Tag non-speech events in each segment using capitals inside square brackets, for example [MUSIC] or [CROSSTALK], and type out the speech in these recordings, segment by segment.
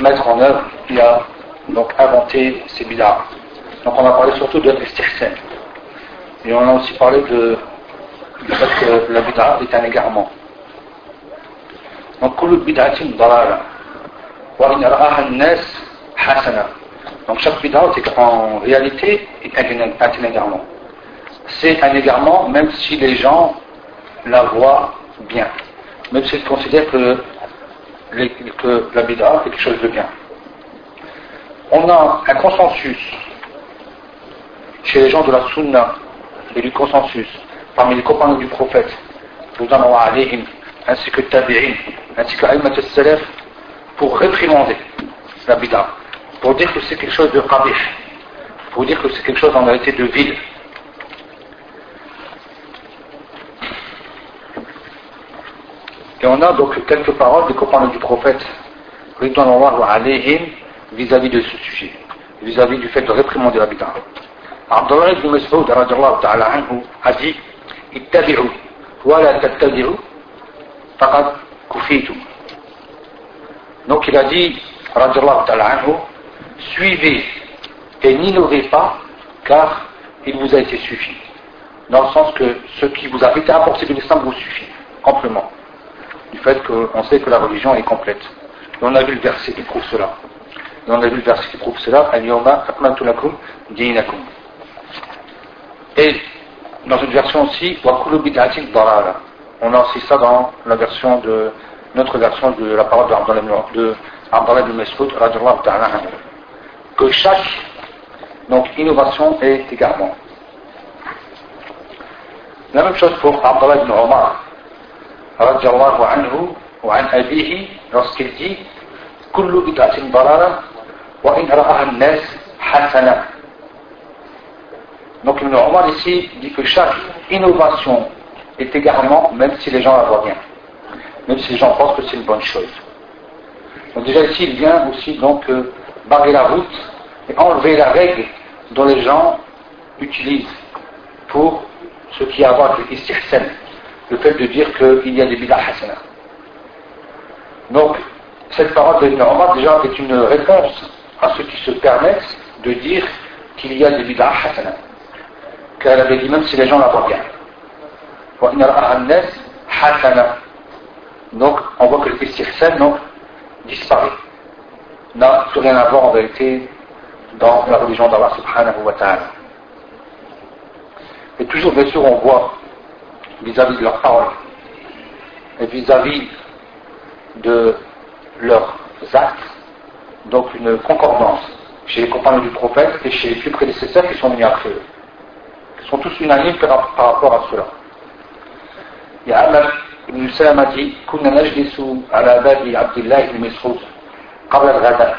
mettre en œuvre, qui a donc inventé ces bid'as. Donc on a parlé surtout de l'istihsan. Et on a aussi parlé de, du fait que la bid'a est un égarement. Donc, donc chaque bid'a en réalité est un égarement. C'est un égarement même si les gens la voient bien. Même s'ils considèrent que que la est quelque chose de bien. On a un consensus chez les gens de la sunna et du consensus parmi les compagnons du prophète, ainsi que tabi'in, ainsi que Aïmat al-Salaf, pour réprimander la bid'a, pour dire que c'est quelque chose de qabih, pour dire que c'est quelque chose en réalité de vide. Et on a donc quelques paroles des compagnons du prophète, vis-à-vis de ce sujet, vis-à-vis du fait de réprimander la bid'a. Abdullah ibn Mas'ud a dit ittabi'u wa la tattabi'u faqad kufitu. Donc il a dit anhu suivez et n'innovez pas car il vous a été suffi. Dans le sens que ce qui vous a été apporté de l'islam vous suffit amplement. Du fait qu'on sait que la religion est complète. On a vu le verset qui prouve cela. Et on a vu le verset qui prouve cela. Et dans une version aussi, on a aussi ça dans la version de notre version de la parole de Abdallah ibn Mas'ud que chaque donc, innovation est également. La même chose pour Abdallah ibn Omar radiallahu anhu wa an abihi lorsqu'il bid'atin dalala wa in ra'aha an-nas hasana donc Ibn Omar ici dit que chaque innovation est également, même si les gens la voient bien, même si les gens pensent que c'est une bonne chose. Donc déjà ici, il vient aussi donc euh, barrer la route et enlever la règle dont les gens utilisent pour ce qui a à voir avec l'istihsan, le fait de dire qu'il y a des bid'ah hasana. Donc, cette parole de Ibn Omar déjà est une réponse à ceux qui se permettent de dire qu'il y a des bid'ah hasana qu'elle avait dit même si les gens la voient bien. Donc, on voit que le istihsan donc, disparaît. N'a plus rien à voir en vérité dans la religion d'Allah subhanahu wa ta'ala. Et toujours, bien sûr, on voit vis-à-vis de leurs paroles et vis-à-vis de leurs actes, donc une concordance chez les compagnons du prophète et chez les plus prédécesseurs qui sont venus après eux sont tous unanimes par, par rapport à cela. يعلم ابن سلمة كنا نجلس على باب عبد الله بن مسعود قبل الغداء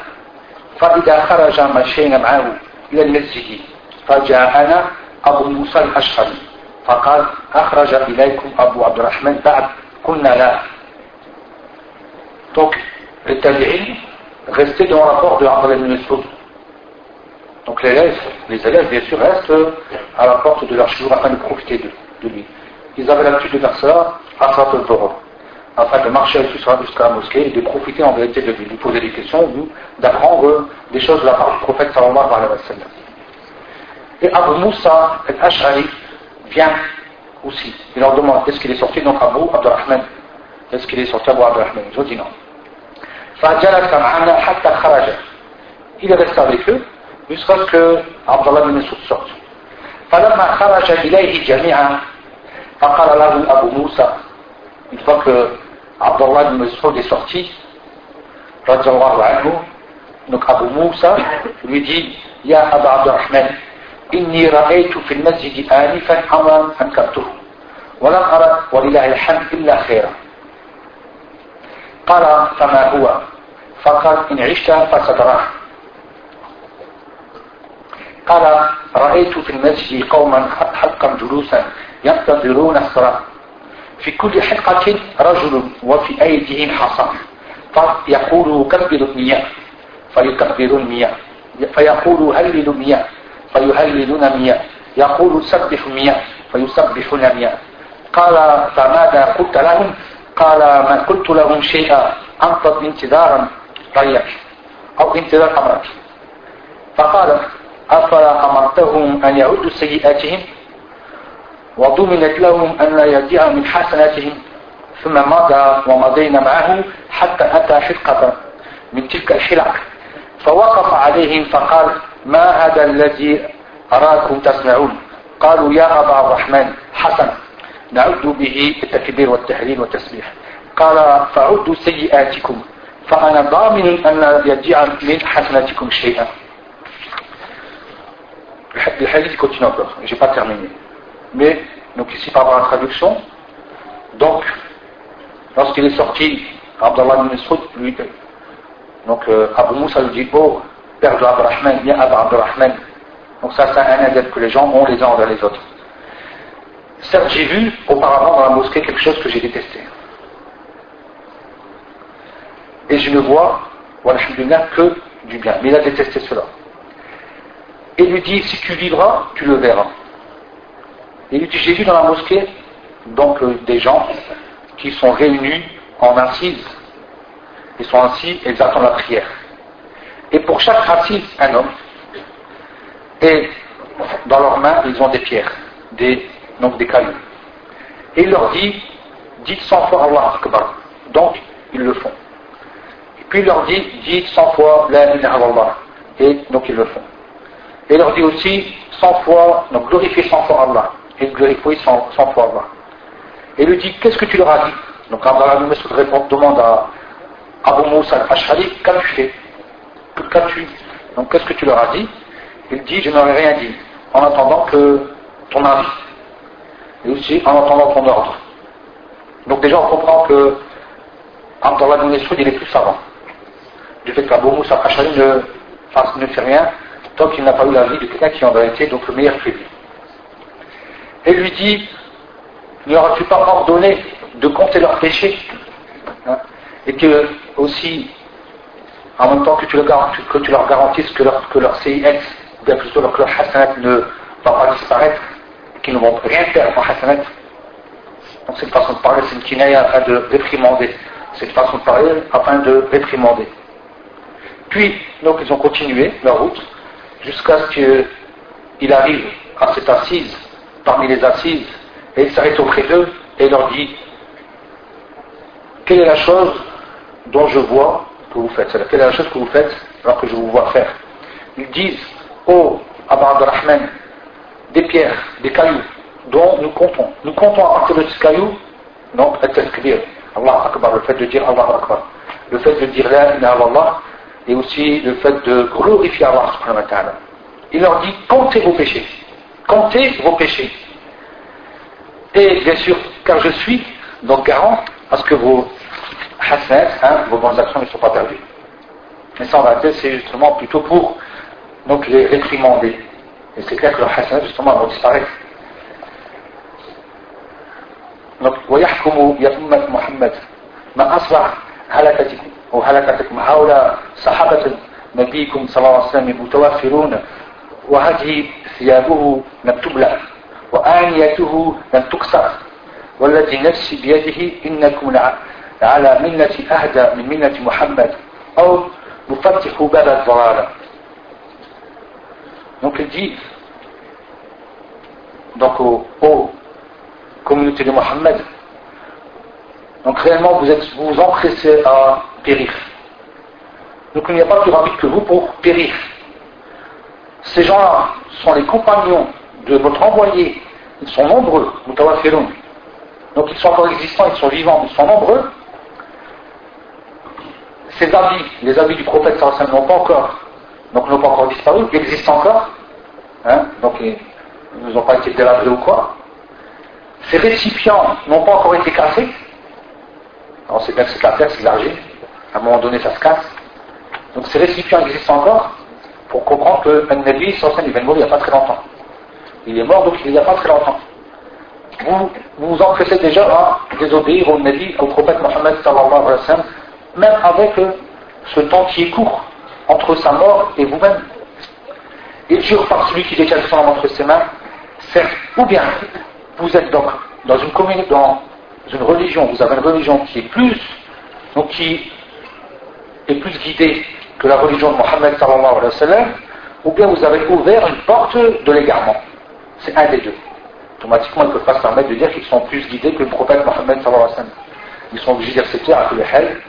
فإذا خرج مشينا معه إلى المسجد فجاءنا أبو موسى الأشعري فقال أخرج إليكم أبو عبد الرحمن بعد قلنا لا Donc, les tabi'in restaient dans le rapport de Abdullah ibn Mas'ud Donc les élèves, les élèves, bien sûr, restent à la porte de leur jour afin de profiter de, de lui. Ils avaient l'habitude de faire cela à Salat al afin de marcher jusqu'à la mosquée et de profiter en vérité de lui, lui poser des questions ou d'apprendre des choses de la part du prophète sallallahu alayhi wa sallam. Et Abu Moussa al-Ash'ari vient aussi. Il leur demande est-ce qu'il est sorti donc Abu Abdurrahman Est-ce qu'il est sorti Abu Abdurrahman Ils ont dit non. Il est resté avec eux jusqu'à ce que Abdullah bin Mas'ud sorte. فلما خرج إليه جميعا فقال له أبو موسى une fois que Abdullah bin Mas'ud est sorti رضي الله عنه donc Abu Moussa lui dit يا أبا عبد الرحمن إني رأيت في المسجد آنفا أمرا أنكرته ولم أرى ولله الحمد إلا خيرا. قال فما هو؟ فقال إن عشت فستراه قال رأيت في المسجد قوما حلقا جلوسا ينتظرون الصلاة. في كل حلقة رجل وفي أيديهم حصى فيقول كبروا المياه. فيكبرون المياه. فيقول هللوا المياه. فيهللون المياه يقول سبحوا المياه فيسبحون المياه قال فماذا قلت لهم؟ قال ما قلت لهم شيئا. أنطت انتظارا ريك أو انتظار أمرك. فقال أفلا أمرتهم أن يعدوا سيئاتهم؟ وضمنت لهم أن لا يضيع من حسناتهم. ثم مضى ومضينا معه حتى أتى حلقة من تلك الحلق فوقف عليهم فقال ما هذا الذي أراكم تسمعون قالوا يا أبا الرحمن حسن نعد به التكبير والتهليل والتسبيح قال فعدوا سيئاتكم فأنا ضامن أن يضيع من حسناتكم شيئا Le hadith continue encore, je n'ai pas terminé. Mais, donc ici par la traduction, donc, lorsqu'il est sorti, Abdallah ibn Mas'ud, lui, donc euh, Abu Moussa lui dit, oh, père de Abdurrahman, viens Abu Abdurrahman. Donc ça, c'est un adepte que les gens ont les uns envers les autres. Certes, j'ai vu auparavant dans la mosquée quelque chose que j'ai détesté. Et je ne vois, voilà, que du bien. Mais il a détesté cela et lui dit si tu vivras, tu le verras. Et lui dit j'ai vu dans la mosquée donc euh, des gens qui sont réunis en assise. Ils sont assis et ils attendent la prière. Et pour chaque assise, un homme. Et dans leurs mains, ils ont des pierres, des, donc des cailloux. Et il leur dit, dites 100 fois Allah Akbar. Donc, ils le font. Et puis il leur dit, dites 100 fois La ilaha. Et donc ils le font. Et il leur dit aussi 100 fois, donc glorifiez 100 fois Allah. Et glorifiez 100, 100 fois Allah. Et il lui dit, qu'est-ce que tu leur as dit? Donc Abdallah demande à Abu Moussa al-Ash'ari, qu'as-tu fait? Qu'as-tu Donc qu'est-ce que tu leur as dit Il dit, je n'aurais rien dit, en attendant que ton avis. Et aussi en attendant ton ordre. Donc déjà on comprend que Abdallah ibn il est plus savant. Du fait qu'Abu Moussa al-Ash'ari ne, ne fait rien, tant qu'il n'a pas eu la vie de quelqu'un qui en a été donc le meilleur que lui. Et lui dit, n'auras-tu pas ordonné de compter leurs péchés hein, Et que aussi, en même temps que tu, leur garantisses que leur, CIX, ou bien plutôt que leur hasanat ne va pas disparaître, qu'ils ne vont rien faire en hasanat. Donc cette façon de parler, c'est une kinaya afin de réprimander. Cette façon de parler afin de réprimander. Puis, donc ils ont continué leur route, jusqu'à ce qu'il arrive à cette assise, parmi les assises, et il s'arrête auprès d'eux et leur dit Quelle est la chose dont je vois que vous faites est la chose que vous faites alors que je vous vois faire Ils disent Oh, Abba Rahman, des pierres, des cailloux dont nous comptons. Nous comptons à partir de ces cailloux, donc, Allah Akbar, le fait de dire Allah Akbar, le fait de dire La ilaha Allah, et aussi le fait de glorifier Allah subhanahu wa ta'ala. Il leur dit comptez vos péchés, comptez vos péchés. Et bien sûr, car je suis donc garant à ce que vos hasanat, hein, vos bonnes actions ne soient pas perdues. Mais ça, en réalité, c'est justement plutôt pour donc, les réprimander. Et c'est clair que leurs hasanat, justement, vont disparaître. Donc, ويحكم يا أمة محمد ما أصبح هلكتكم وهلكتكم هؤلاء صحابة نبيكم صلى الله عليه وسلم متوفرون وهذه ثيابه لم تبلع وآنيته لم تكسر والذي نفسي بيده إنكم على ملة أهدى من ملة محمد أو نفتح باب الضلالة Donc il dit, donc aux, aux communautés de Mohammed, donc réellement vous êtes, vous, vous empressez à périr. Donc il n'y a pas plus rapide que vous pour périr. Ces gens-là sont les compagnons de votre envoyé. Ils sont nombreux, Donc ils sont encore existants, ils sont vivants, ils sont nombreux. Ces habits, les habits du prophète n'ont pas encore, donc n'ont pas encore disparu, ils existent encore. Hein, donc ils ne ont pas été délabrés ou quoi. Ces récipients n'ont pas encore été cassés. Alors c'est bien que c'est la terre, c'est l'argile à un moment donné ça se casse. Donc ces récipients existent encore, pour comprendre que Nabi, il vient de mourir il n'y a pas très longtemps. Il est mort donc il n'y a pas très longtemps. Vous vous empressez déjà à désobéir au Nabi, au prophète Mohammed sallallahu même avec ce temps qui est court entre sa mort et vous-même. Il jure par celui qui détient le entre ses mains, certes, ou bien vous êtes donc dans une communauté, dans une religion, vous avez une religion qui est plus, donc qui est plus guidée que la religion de Mohammed sallallahu alayhi wa ou bien vous avez ouvert une porte de l'égarement. C'est un des deux. Automatiquement, ils ne peuvent pas se permettre de dire qu'ils sont plus guidés que le prophète Mohammed sallallahu alayhi wa. Ils sont obligés d'accepter à le hell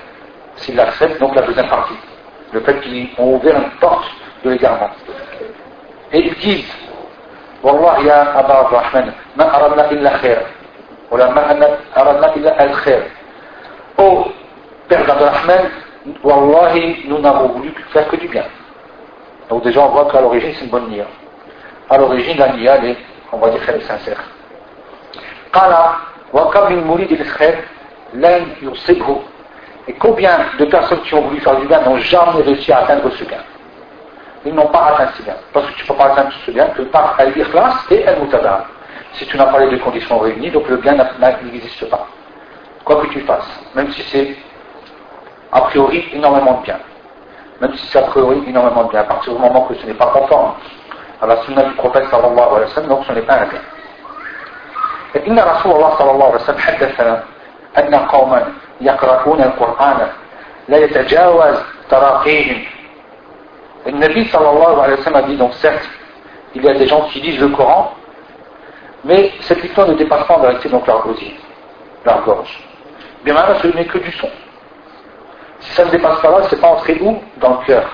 s'ils l'acceptent, donc la deuxième partie. Le fait qu'ils ont ouvert une porte de l'égarement. Et ils disent, Wallah ya Abba Rahman, ma aradna illa khair. Voilà, ma aradna illa al khair. Oh, Père d'Abrahman, Wallahi, nous n'avons voulu faire que du bien. Donc déjà, on voit qu'à l'origine, c'est une bonne nia. À l'origine, la nia, elle est, on va dire, elle est sincère. قال وكم من مريد الخير لن يصبه et combien de personnes qui ont voulu faire du bien n'ont jamais réussi à atteindre ce gain Ils n'ont pas atteint ce gain. Parce que tu ne peux pas atteindre ce gain que par al-ikhlas et al-mutada. Si tu n'as pas les deux conditions réunies, donc le gain n'existe pas. Quoi que tu fasses, même si c'est a priori énormément de bien. Même si c'est a priori énormément de bien, à partir du moment que ce n'est pas conforme à la sunna du prophète sallallahu alayhi wa sallam, donc ce n'est pas un bien. إن رسول الله صلى الله عليه وسلم حدثنا أن قوما يقرؤون القرآن لا يتجاوز تراقيهم النبي صلى الله عليه وسلم a dit donc certes il y a des gens qui lisent le Coran mais cette lecture ne dépasse pas en vérité donc leur gosier leur gorge bien maintenant ce n'est que du son si ça ne dépasse pas là c'est pas entré où dans le cœur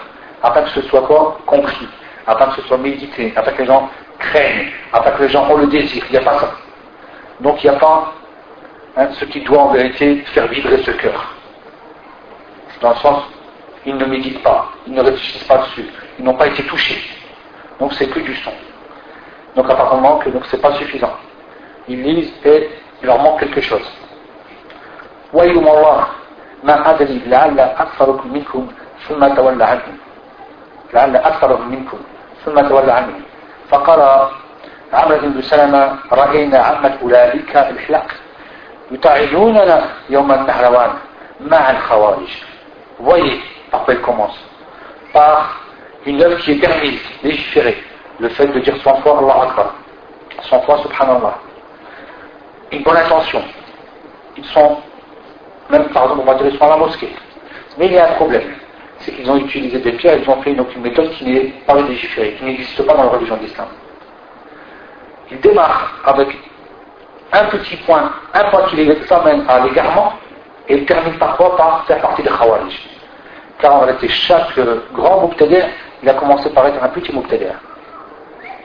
afin que ce soit quoi compris afin que ce soit médité afin que les gens craignent afin que les gens ont le désir il n'y a pas ça donc il n'y a pas hein, ce qui doit en vérité faire vibrer ce cœur. Dans le sens, ils ne méditent pas, ils ne réfléchissent pas dessus, ils n'ont pas été touchés. Donc c'est que du son. Donc apparemment que donc c'est pas suffisant. Ils lisent et il leur manque quelque chose. ويوم الله ما أدري لعل أكثركم منكم ثم تولى عنهم لعل أكثرهم منكم ثم تولى عنهم فقال عمرو بن سلمة رأينا عمة أولئك الحلق يطعنوننا يوم النهروان مع الخوارج voyez par quoi il commence par une œuvre qui est permise, légiférée le fait de dire 100 fois Allah Akbar 100 fois Subhanallah une bonne intention ils sont même par exemple on va dire ils sont à la mosquée mais il y a un problème c'est qu'ils ont utilisé des pierres ils ont fait une, une méthode qui n'est pas légiférée qui n'existe pas dans la religion d'islam ils démarrent avec un petit point, un point qui les amène à l'égarement, et il termine parfois par faire partie des Khawarij. Car en réalité, chaque grand Muqtadir, il a commencé par être un petit Muqtadir.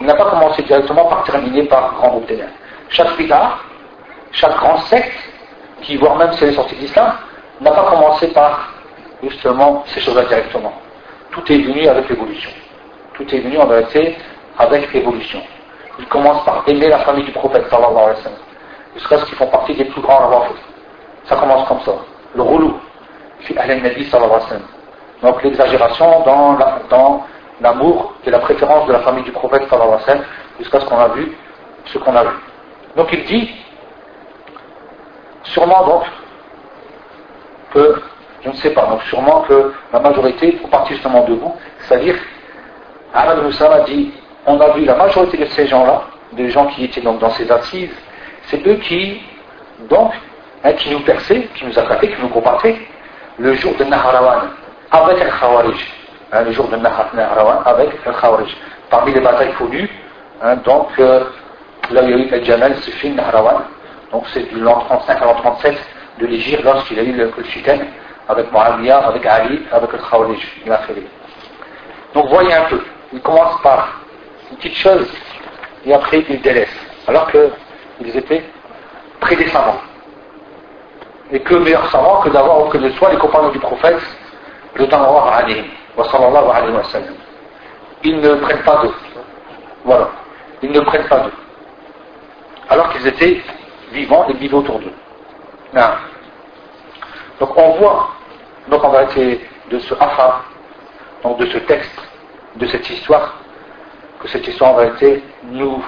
Il n'a pas commencé directement par terminer par grand Muqtadir. Chaque bid'ah, chaque grand secte, qui voire même si elle est sortie n'a pas commencé par justement ces choses-là directement. Tout est venu avec l'évolution. Tout est venu en vérité avec l'évolution. Il commence par aimer la famille du prophète sallallahu alayhi wa sallam jusqu'à ce qu'ils font partie des plus grands rawafid. Ça commence comme ça. Le roulou, fi nabi sallallahu alayhi. Donc l'exagération dans, l'amour et la préférence de la famille du prophète sallallahu jusqu'à ce qu'on a vu ce qu'on a vu. Donc il dit, sûrement donc, que, je ne sais pas, donc sûrement que la majorité font partie justement de vous, c'est-à-dire, Ahmad a dit, on a vu la majorité de ces gens-là, des gens qui étaient donc dans ces assises, c'est eux qui, donc, hein, qui nous perçaient, qui nous attaquaient, qui nous combattaient, le jour de Naharawan, avec el Khawarij. Hein, le jour de Naharawan, avec el Khawarij. Parmi les batailles connues, hein, donc, euh, là il y a eu Naharawan, donc c'est de l'an 35 à l'an 37 de l'Égypte, lorsqu'il a eu le, le avec Muawiyah, avec Ali, avec el Khawarij. Il a fait. Donc voyez un peu, il commence par une petite chose, et après il délaisse. Alors que ils étaient très des savants. Et que meilleur savant que d'avoir auprès de soi les compagnons du prophète, le temps alayhi wa sallallahu alayhi wa sallam. Ils ne prennent pas d'eux. Voilà. Ils ne prennent pas d'eux. Alors qu'ils étaient vivants et vivaient autour d'eux. Donc on voit, donc en vérité, de ce afa, donc de ce texte, de cette, histoire, que cette histoire en réalité nous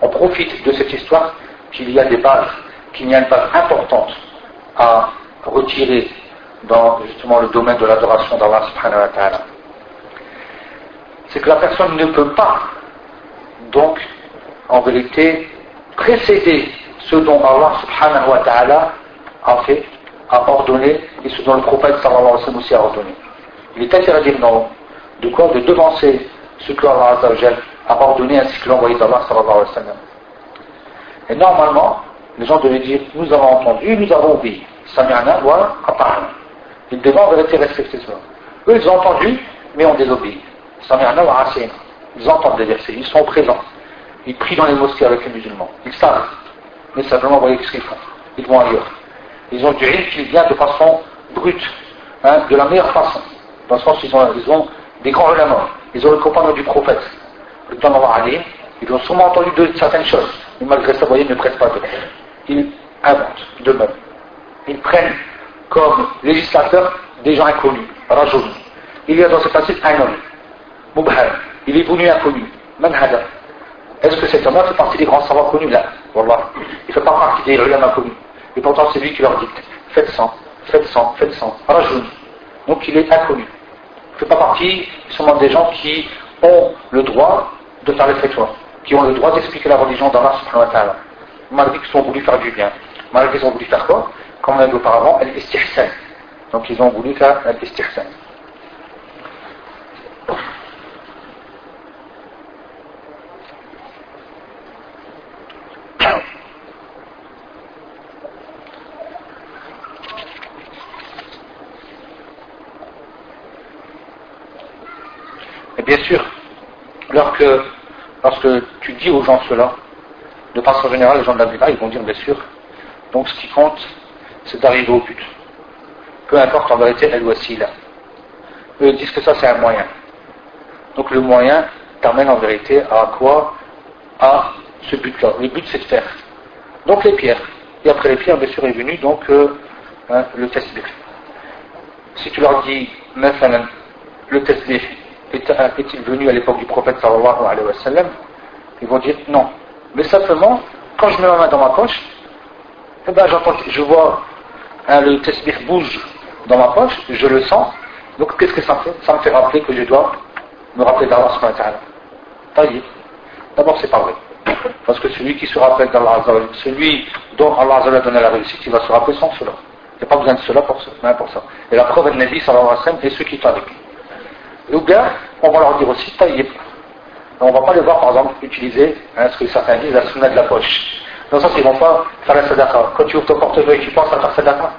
on profite de cette histoire qu'il y a des bases, qu'il y a une base importante à retirer dans justement le domaine de l'adoration d'Allah subhanahu wa ta'ala. C'est que la personne ne peut pas donc en vérité précéder ce dont Allah subhanahu wa ta'ala a fait, a ordonné et ce dont le prophète sallallahu alayhi wa sallam aussi a ordonné. Il est interdit non, de quoi? De devancer ce que Allah a ordonné ainsi que l'envoyé d'Allah sallallahu alayhi wa sallam. Et normalement, les gens devaient dire nous avons entendu, nous avons obéi. Sami'ana wa ata'ana. Ils devaient en vérité respecter cela. Eux, ils ont entendu, mais ont désobéi. Sami'ana wa asina. Ils entendent les versets, ils sont présents. Ils prient dans les mosquées avec les musulmans. Ils savent. Mais simplement, voyez ce qu'ils font. Ils vont ailleurs. Ils ont du rire qui vient de façon brute, hein, de la meilleure façon. Dans le sens ils ont, ils ont des grands éléments. Ils ont le compagnon du prophète. Le temps d'avoir ils ont sûrement entendu certaines choses. Mais malgré ça, vous voyez, ils ne prêtent pas de Ils inventent de même. Ils prennent comme législateurs des gens inconnus, rajouni. Il y a dans ce passage un homme, Mubhar. Il est venu inconnu. Manhada. Est-ce que cet homme-là fait partie des grands savants connus là? Wallah. Il ne fait pas partie des ulama connus. Et pourtant, c'est lui qui leur dit faites sang, faites sang, faites sang. Rajouni. Donc il est inconnu. Il ne fait pas partie seulement des gens qui ont le droit de faire fréquents, qui ont le droit d'expliquer la religion d'Allah subhanahu wa. Malgré qu'ils ont voulu faire du bien. Malgré qu'ils ont voulu faire quoi? Comme on a dit auparavant, al-istihsan. Donc ils ont voulu faire al-istihsan. Et bien sûr, lorsque, lorsque tu dis aux gens cela, de façon générale, les gens de la Bible, ils vont dire bien sûr, donc ce qui compte, c'est d'arriver au but. Peu importe en vérité, elle voici là. Eux disent que ça c'est un moyen. Donc le moyen t'amène en vérité à quoi? À ce but-là. Le but c'est de faire. Donc les pierres. Et après les pierres, bien sûr, est venu donc euh, hein, le. Si tu leur dis, le tasbih est-il venu à l'époque du prophète sallallahu alayhi wa sallam Ils vont dire non. Mais simplement, quand je mets ma main dans ma poche, eh ben, je vois hein, le tasbih bouge dans ma poche, je le sens. Donc qu'est-ce que ça fait? Ça me fait rappeler que je dois me rappeler d'Allah subhanahu wa ta'ala. D'abord, c'est pas vrai. Parce que celui qui se rappelle d'Allah celui dont Allah a donné la réussite, il va se rappeler sans cela. Il n'y a pas besoin de cela pour ça. Et la preuve, de Nabi sallallahu alayhi wa sallam, ceux qui sont avec lui. Gars, on va leur dire aussi taïb. On ne va pas les voir, par exemple, utiliser ce que certains disent, la sunna de la poche. Dans sens qu'ils ne vont pas faire la sadaqa. Quand tu ouvres ton portefeuille, tu penses à faire sadaqa.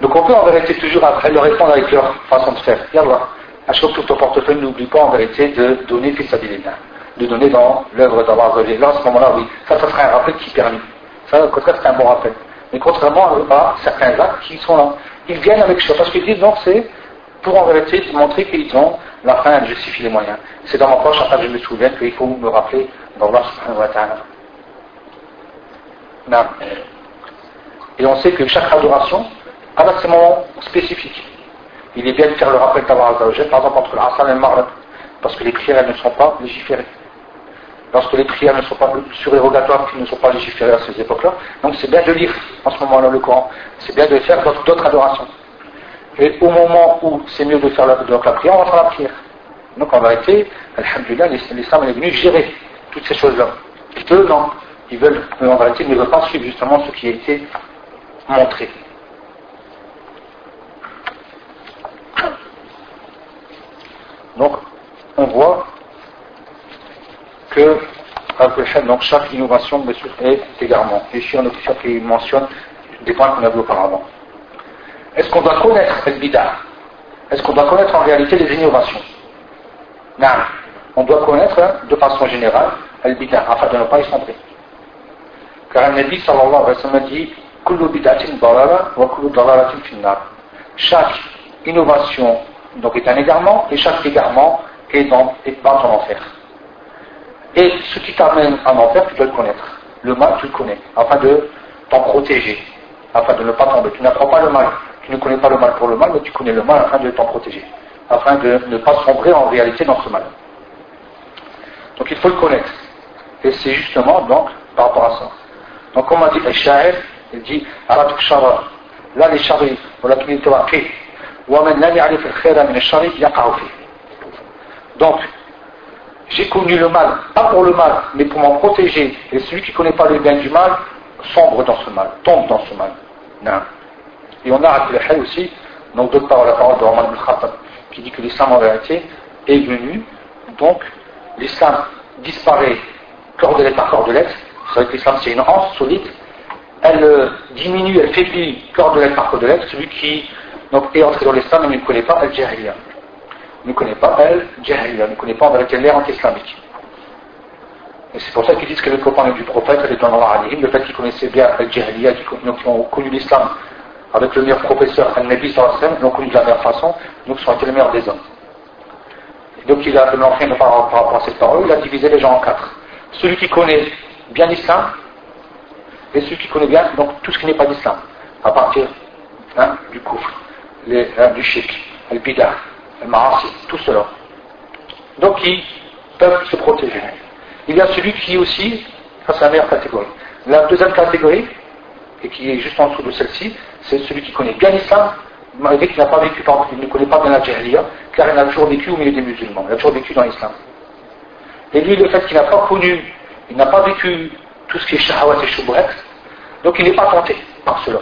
Donc on peut en vérité toujours après leur répondre avec leur façon de faire. Yallah, à chaque fois que ton portefeuille, n'oublie pas en vérité de donner fisabilillah, de donner dans l'œuvre d'Allah. Là, à ce moment-là, oui, ça, ça serait un rappel qui permet. Ça, au contraire, c'est un bon rappel. Mais contrairement à certains actes qui sont là, ils viennent avec ça, parce qu'ils disent non, c'est pour en vérité montrer qu'ils ont la fin justifie les moyens. C'est dans ma poche afin que je me souvienne qu'il faut me rappeler d'Allah subhanahu wa ta'ala. Et on sait que chaque adoration a ses moments spécifiques. Il est bien de faire le rappel d'Allah par exemple entre l'Asal et le parce que les prières ne sont pas légiférées. Lorsque les prières ne sont pas surérogatoires, qui ne sont pas légiférées à ces époques-là, donc c'est bien de lire en ce moment-là le Coran. C'est bien de faire d'autres adorations. Et au moment où c'est mieux de faire la, la prière, on va faire la prière. Donc en vérité, Alhamdulillah, l'islam est venu gérer toutes ces choses-là. Eux, non. Ils veulent, mais en vérité, ils ne veulent pas suivre justement ce qui a été montré. Donc, on voit que donc chaque innovation est égarement. Et on a officier qui mentionne des points qu'on a vus auparavant. Est-ce qu'on doit connaître cette bid'a Est-ce qu'on doit connaître en réalité les innovations? Non. On doit connaître hein, de façon générale le bid'a afin de ne pas y sombrer. Car le Nabi sallallahu alayhi wa sallam dit wa. Chaque innovation donc est un égarement et chaque égarement est dans, est dans en enfer. Et ce qui t'amène en enfer, tu dois le connaître. Le mal, tu le connais, afin de t'en protéger, afin de ne pas tomber. Tu n'apprends pas le mal tu ne connais pas le mal pour le mal, mais tu connais le mal afin de t'en protéger, afin de ne pas sombrer en réalité dans ce mal. Donc il faut le connaître. Et c'est justement donc par rapport à ça. Donc comme a dit, Sha'ir, il dit, Aratuk Shara, la les Shari, ou la Kinitawaki, ou Amen la Yarif al-Khira min shari, Donc, j'ai connu le mal, pas pour le mal, mais pour m'en protéger. Et celui qui ne connaît pas le bien du mal, sombre dans ce mal, tombe dans ce mal. Non. Et on a Abdul aussi, donc d'autres paroles, la parole de Roman Khattab, qui dit que l'islam en vérité est venu, donc l'islam disparaît corps de lettre par corps de lettre, c'est vrai que l'islam c'est une hanse solide, elle euh, diminue, elle faiblit corps de lettre par corps de lettre, celui qui est entré dans l'islam et ne connaît pas Al-Jahiliya ne connaît pas elle, Jahiliya, ne connaît pas en vérité l'ère anti-islamique. Et c'est pour ça qu'ils disent que les copains du prophète, les alayhim, le fait qu'ils connaissaient bien Al-Jahiliya, qui ont connu l'islam avec le meilleur professeur, Al-Nabi sallallahu l'ont connu de la meilleure façon, donc sont été les meilleurs des hommes. donc il a fait par, par rapport à cette parole, il a divisé les gens en quatre. Celui qui connaît bien l'islam, et celui qui connaît bien donc tout ce qui n'est pas d'islam, à partir hein, du couvre, hein, du shirk, al-bidah, tout cela. Donc ils peuvent se protéger. Il y a celui qui aussi, ça c'est la meilleure catégorie. La deuxième catégorie, et qui est juste en dessous de celle-ci, c'est celui qui connaît bien l'islam, malgré qu'il n'a pas vécu, il ne connaît pas bien la jahiliya, car il a toujours vécu au milieu des musulmans, il a toujours vécu dans l'islam. Et lui, le fait qu'il n'a pas connu, il n'a pas vécu tout ce qui est shahawat et shubhat, donc il n'est pas tenté par cela.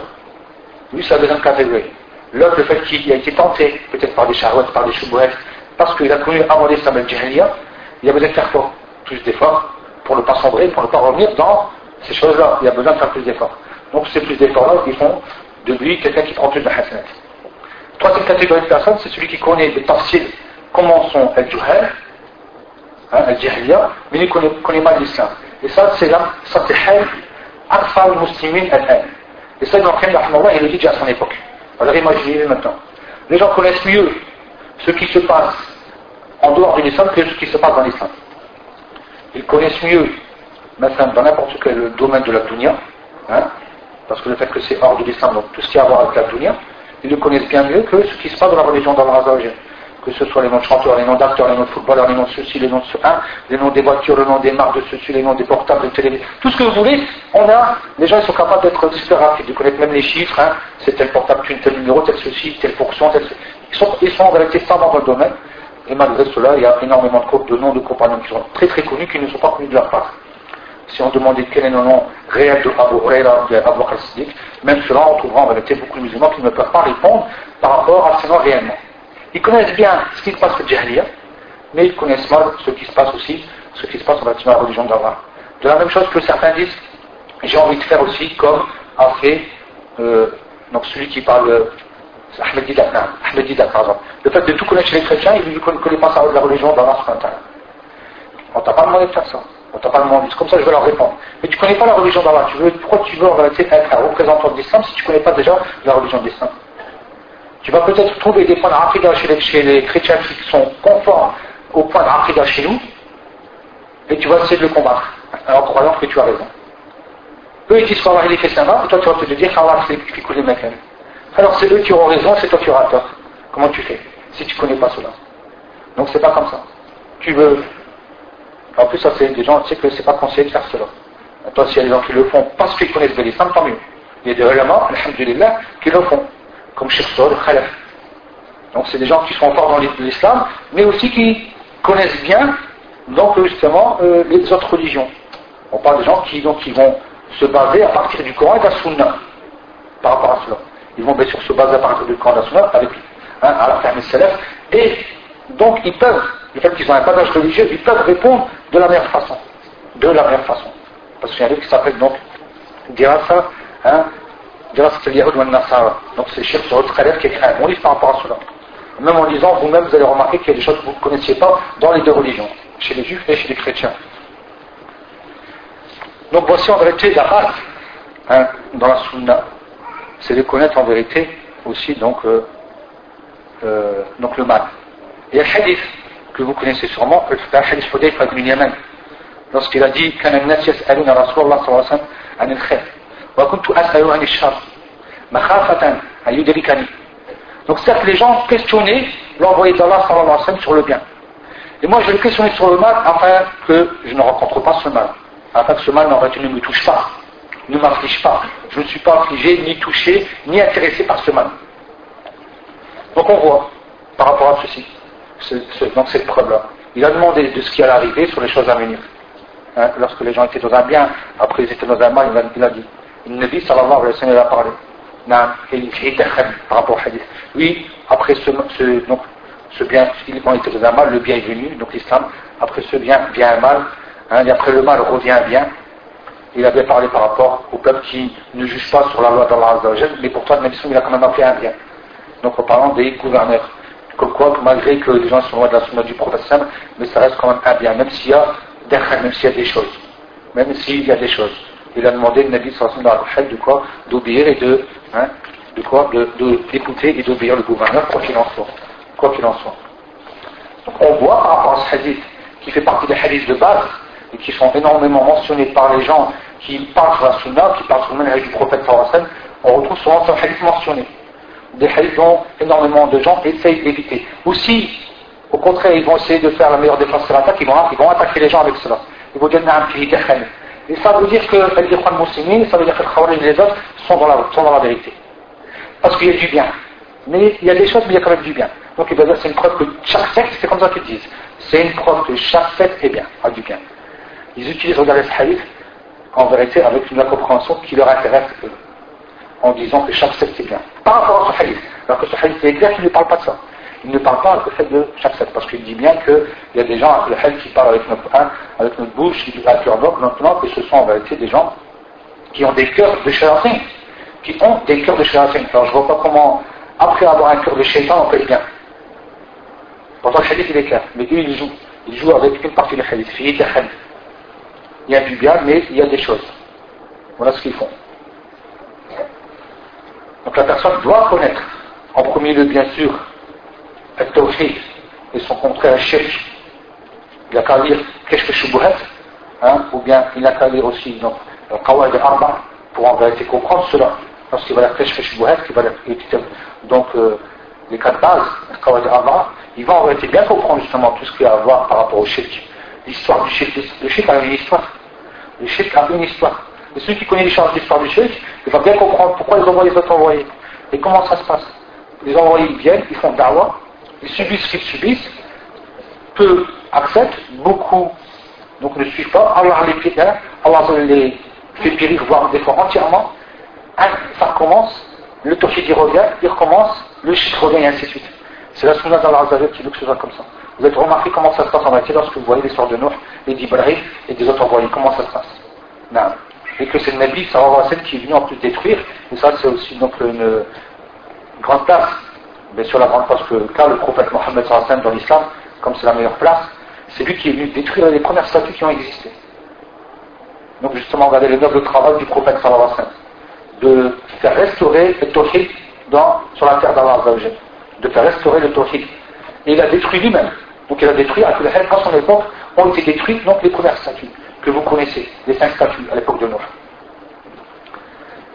Lui, c'est la deuxième catégorie. L'autre, le fait qu'il a été tenté, peut-être par des charlottes, par des choubouettes, parce qu'il a connu avant l'islam al-jahiliya, il a besoin de faire quoi? Plus d'efforts pour ne pas sombrer, pour ne pas revenir dans ces choses-là. Il a besoin de faire plus d'efforts. Donc ces plus d'efforts-là ils font de lui quelqu'un qui prend plus de hasanat. Troisième catégorie de personnes, c'est celui qui connaît des tafsils, comment sont al-juhal, hein, al-jahiliya, mais il ne connaît, connaît, pas l'islam. Et ça, c'est là, ça c'est hal, al-muslimin al Et ça, Ibn Qayyim, il le dit déjà à son époque. Alors imaginez maintenant. Les gens connaissent mieux ce qui se passe en dehors de l'islam que ce qui se passe dans l'islam. Ils connaissent mieux, maintenant, dans n'importe quel domaine de la dunya, hein, parce que le fait que c'est hors de l'islam, donc tout ce qui a à voir avec la dunya, ils le connaissent bien mieux que ce qui se passe dans la religion d'Allah que ce soit les noms de chanteurs, les noms d'acteurs, les noms de footballeurs, les noms de ceci, les noms de ceux, hein, les noms des voitures, le nom des marques de ceci, les noms des portables, des télévisions, tout ce que vous voulez, on a, les gens ils sont capables d'être rapides, de connaître même les chiffres, hein, c'est tel portable, tel numéro, tel ceci, telle fonction, tel ils sont, ils sont en réalité savants dans le domaine, et malgré cela, il y a énormément de, de noms de compagnons qui sont très très connus, qui ne sont pas connus de leur part. Si on demandait quel est le nom réel de Abu Huraira, de Abu même cela, on trouvera en réalité beaucoup de musulmans qui ne peuvent pas répondre par rapport à ces noms réellement. Ils connaissent bien ce qui se passe au Jahiliya, mais ils connaissent mal ce qui se passe aussi, ce qui se passe en la religion d'Allah. De la même chose que certains disent, j'ai envie de faire aussi comme a fait euh, donc celui qui parle, euh, Ahmed exemple. Le fait de tout connaître chez les chrétiens, il ne connaît pas ça de la religion d'Allah. On t'a pas demandé de faire ça. On t'a pas demandé. C'est comme ça je vais leur répondre. Mais tu connais pas la religion d'Allah. Tu veux, pourquoi tu veux être un représentant de l'islam si tu connais pas déjà la religion de l'islam? Tu vas peut-être trouver des points de chez chez les chrétiens qui sont conformes au point de chez nous, et tu vas essayer de le combattre, en croyant que tu as raison. Eux, ils disent qu'Allah il est fait et toi tu vas te dire qu'Allah c'est les mecs. Alors c'est eux qui auront raison, c'est toi qui auras tort. Comment tu fais si tu connais pas cela? Donc c'est pas comme ça. Tu veux. En plus, ça c'est des gens, tu sais que c'est pas conseillé de faire cela. Toi, s'il y a des gens qui le font parce qu'ils connaissent l'islam, tant mieux. Il y a des éléments, alhamdulillah, qui le font comme Sheikh Saud Khalaf. Donc c'est des gens qui sont forts dans l'islam, mais aussi qui connaissent bien donc justement euh, les autres religions. On parle de gens qui, donc, qui vont se baser à partir du Coran et de la Sunna par rapport à cela. Ils vont bien sûr se baser à partir du Coran et de la Sunna avec hein, à la Salaf. Et donc ils peuvent, le fait qu'ils ont un bagage religieux, ils peuvent répondre de la meilleure façon. De la meilleure façon. Parce qu'il y a un livre qui s'appelle donc Dirasa, hein, donc c'est Cheikh Saud Khaled qui écrit un bon livre par rapport à cela. Même en lisant, vous-même, vous allez remarquer qu'il y a des choses que vous ne connaissiez pas dans les deux religions, chez les juifs et chez les chrétiens. Donc voici en vérité la hein, dans la sunna. C'est de connaître en vérité aussi donc, euh, euh, donc le mal. Il y a hadith que vous connaissez sûrement, c'est un hadith Hudayf ibn Yaman. Lorsqu'il a dit كان الناس يسألون رسول الله صلى الله عليه وسلم عن الخير وكنت أسأل عن الشر مخافة أن يدركني donc certes les gens questionnaient l'envoyé d'Allah sur le bien. Et moi je vais questionner sur le mal afin que je ne rencontre pas ce mal. Afin que ce mal en ne me touche pas, ne m'afflige pas. Je ne suis pas affligé, ni touché, ni intéressé par ce mal. Donc on voit, par rapport à ceci, dans cette preuve-là, il a demandé de ce qui allait arriver sur les choses à venir. Hein, lorsque les gens étaient dans un bien, après ils étaient dans un mal, il a, dit. Il ne dit, sallallahu alayhi wa sallam, il a parlé. par rapport au hadith. Oui, après ce, donc, ce bien, il était dans un mal, le bien est venu, donc l'islam, après ce bien vient un mal, hein, et après le mal revient un bien. Il avait parlé par rapport au peuple qui ne juge pas sur la loi d'Allah mais pourtant, il a quand même appelé un bien. Donc en parlant des gouverneurs. Comme quoi, malgré que les gens sont loin de la sunna du prophète mais ça reste quand même un bien, même s'il y a même s'il y a des choses. Même s'il y a des choses. Il a demandé le Nabi sallallahu alayhi de quoi D'obéir et de, hein, de quoi D'écouter de, et d'obéir le gouverneur, quoi qu'il en soit. Quoi qu'il en soit. Donc on voit par rapport à ce hadith, qui fait partie des hadiths de base, et qui sont énormément mentionnés par les gens qui parlent sur la sunna, qui parlent sur le du prophète sallallahu on retrouve souvent ce hadith mentionné. Des hadiths dont énormément de gens essayent d'éviter. Aussi, au contraire, ils vont essayer de faire la meilleure défense sur l'attaque, ils vont, attaquer les gens avec cela. Ils vont dire Et ça veut dire que les musulmans, ça veut dire que les et les autres sont dans, la, vérité. Parce qu'il y a du bien. Mais il y a des choses, mais il y a quand même du bien. Donc c'est une preuve que chaque secte, c'est comme ça qu'ils disent. C'est une preuve que chaque secte est bien, a du bien. Ils utilisent, regardez ce hadith, en vérité, avec une compréhension qui leur intéresse en disant que chaque secte est bien. Par rapport à ce hadith. Alors que ce hadith est clair qu'il ne parle pas de ça il ne parle pas le fait de chaque secte, parce qu'il dit bien qu'il y a des gens le qui parlent avec notre, bouche, qui disent cœur maintenant que ce sont en vérité des gens qui ont des cœurs de shaitan, qui ont des cœurs de shaitan. Alors je vois pas comment, après avoir un cœur de shaitan, on peut être bien. Pourtant le hadith il est clair, mais eux ils jouent. Ils jouent avec une partie du hadith. Il y a du bien, mais il y a des choses. Voilà ce qu'ils font. Donc la personne doit connaître, en premier lieu bien sûr, le tawhid et son contraire shirk, il a qu'à lire Shubuhat, hein, ou bien il a qu'à lire aussi donc, le Arba pour en vérité comprendre cela. Lorsqu'il va lire Keshf Shubuhat, qui va lire donc euh, les quatre bases, le Arba, il va en vérité bien comprendre justement tout ce qu'il y a à voir par rapport au shirk. L'histoire du shirk, le shirk a une histoire. Le shirk a une histoire. Et celui qui connaît l'histoire du shirk, il va bien comprendre pourquoi ils les autres envoyés. Et comment ça se passe. Les envoyés viennent, ils font dawa, ils subissent ce qu'ils subissent, peu acceptent, beaucoup donc ne suivent pas, Allah les pédale, Allah les fait périr, voire des fois entièrement, ça recommence, le tawhid revient, il recommence, le shit revient et ainsi de suite. C'est la sunna d'Allah qui veut que ce soit comme ça. Vous avez remarqué comment ça se passe en réalité lorsque vous voyez l'histoire de Nour et d'Ibrahim et des autres envoyés, comment ça se passe? Non. Et que c'est le Nabi, va qui est venu en plus détruire, et ça c'est aussi donc une grande place bien sûr la grande parce que car le prophète Mohammed dans l'islam, comme c'est la meilleure place, c'est lui qui est venu détruire les premières statues qui ont existé. Donc justement, regardez le noble travail du prophète sallallahu de faire restaurer le tawhid sur la terre d'Allah de faire restaurer le tawhid. Et il a détruit lui-même. Donc il a détruit, à son époque, ont été détruites donc les premières statues que vous connaissez, les cinq statues à l'époque de Noé.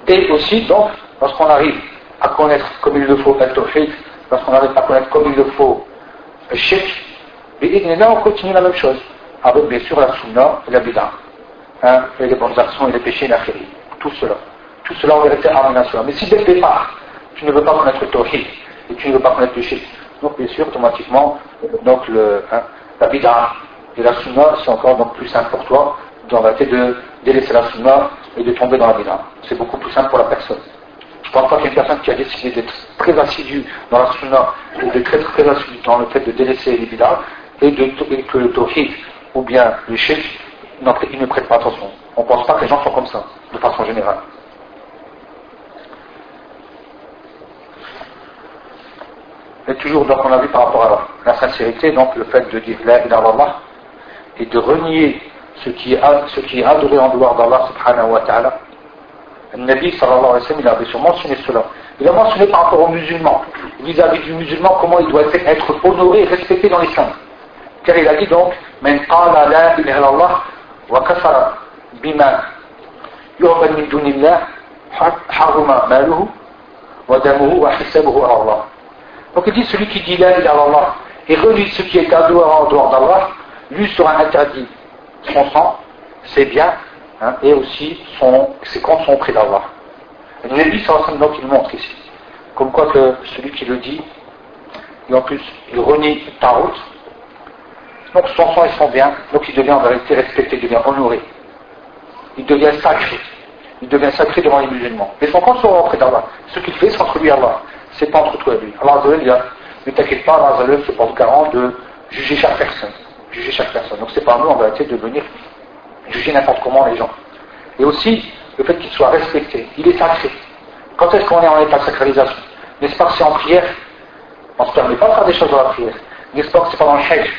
Et aussi, donc, lorsqu'on arrive à connaître comme il le faut le tawhid, parce qu'on n'arrive pas à connaître comme il le faut le shirk, là on continue la même chose, avec bien sûr la sunna et la bid'a, hein, les bonnes actions et les péchés et tout cela. Tout cela on vérité à cela. Mais si dès le départ, tu ne veux pas connaître le tawhid, et tu ne veux pas connaître le shirk, donc bien sûr automatiquement, donc le, hein, la bid'a et la sunna, c'est encore donc plus simple pour toi, réalité de délaisser la sunna et de tomber dans la. C'est beaucoup plus simple pour la personne. Je pense pas qu'il y ait une personne qui a décidé d'être très assidue dans la sunna et d'être très, très assidue dans le fait de délaisser les et, que le tawhid ou bien le shirk, il ne prête pas attention. On ne pense pas que les gens sont comme ça, de façon générale. Et toujours, donc, on a vu par rapport à la sincérité, donc le fait de dire la ilaha et de renier ce qui est, ce qui est adoré en dehors d'Allah subhanahu wa ta'ala le Nabi sallallahu alayhi wa sallam, il avait mentionné cela. Il a mentionné par rapport aux musulmans, vis-à-vis du musulman, comment il doit être honoré et respecté dans l'islam. Car il a dit donc, من قال لا إله إلا الله وكفر بما يعبد من دون الله حرم ماله ودمه وحسابه على الله. Donc il dit celui qui dit la ilaha Allah et relie ce qui est adoré en dehors d'Allah, lui sera interdit son sang, ses biens, et aussi son, ses comptes sont auprès d'Allah. Nabi donc il montre ici, comme quoi que celui qui le dit, et en plus il renie ta route, donc son sang et son bien, donc il devient en vérité respecté, il devient honoré, il devient sacré, il devient sacré devant les musulmans. Mais son compte sera auprès d'Allah. Ce qu'il fait, c'est entre lui et Allah. C'est pas entre toi et lui. Allah ne t'inquiète pas, Allah se porte garant de juger chaque personne. Juger chaque personne. Donc c'est pas nous en vérité de venir juger n'importe comment les gens. Et aussi, le fait qu'il soit respecté. Il est sacré. Quand est-ce qu'on est en état de sacralisation? N'est-ce pas que c'est en prière? On ne se permet pas de faire des choses dans la prière. N'est-ce pas que c'est pendant le hajj?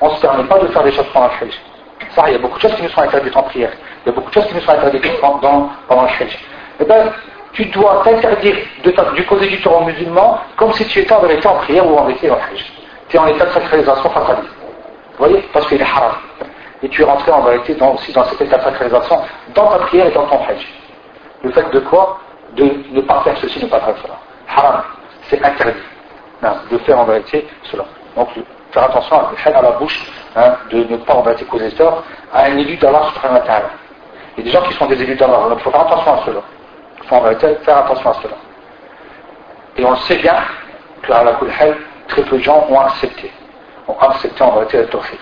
On ne se permet pas de faire des choses pendant le hajj. Ça, il y a beaucoup de choses qui nous sont interdites en prière. Il y a beaucoup de choses qui nous sont interdites pendant, pendant le hajj. Eh bien, tu dois t'interdire du causer du temps aux musulmans comme si tu étais en vérité en prière ou en vérité en hajj. Tu es en état de sacralisation fataliste. Vous voyez Parce qu'il est haram. Et tu es rentré en vérité aussi dans cet état de sacralisation dans ta prière et dans ton hajj. Le fait de quoi De ne pas faire ceci, ne pas faire cela. Haram. C'est interdit. de faire en vérité cela. Donc, faire attention à, à la bouche, hein, de ne pas en vérité causer tort à un élu d'Allah subhanahu. Il y a des gens qui sont des élus d'Allah, donc il faut faire attention à cela. Il faut en vérité faire attention à cela. Et on sait bien que à la très peu de gens ont accepté Ont accepté en vérité le tawfiq.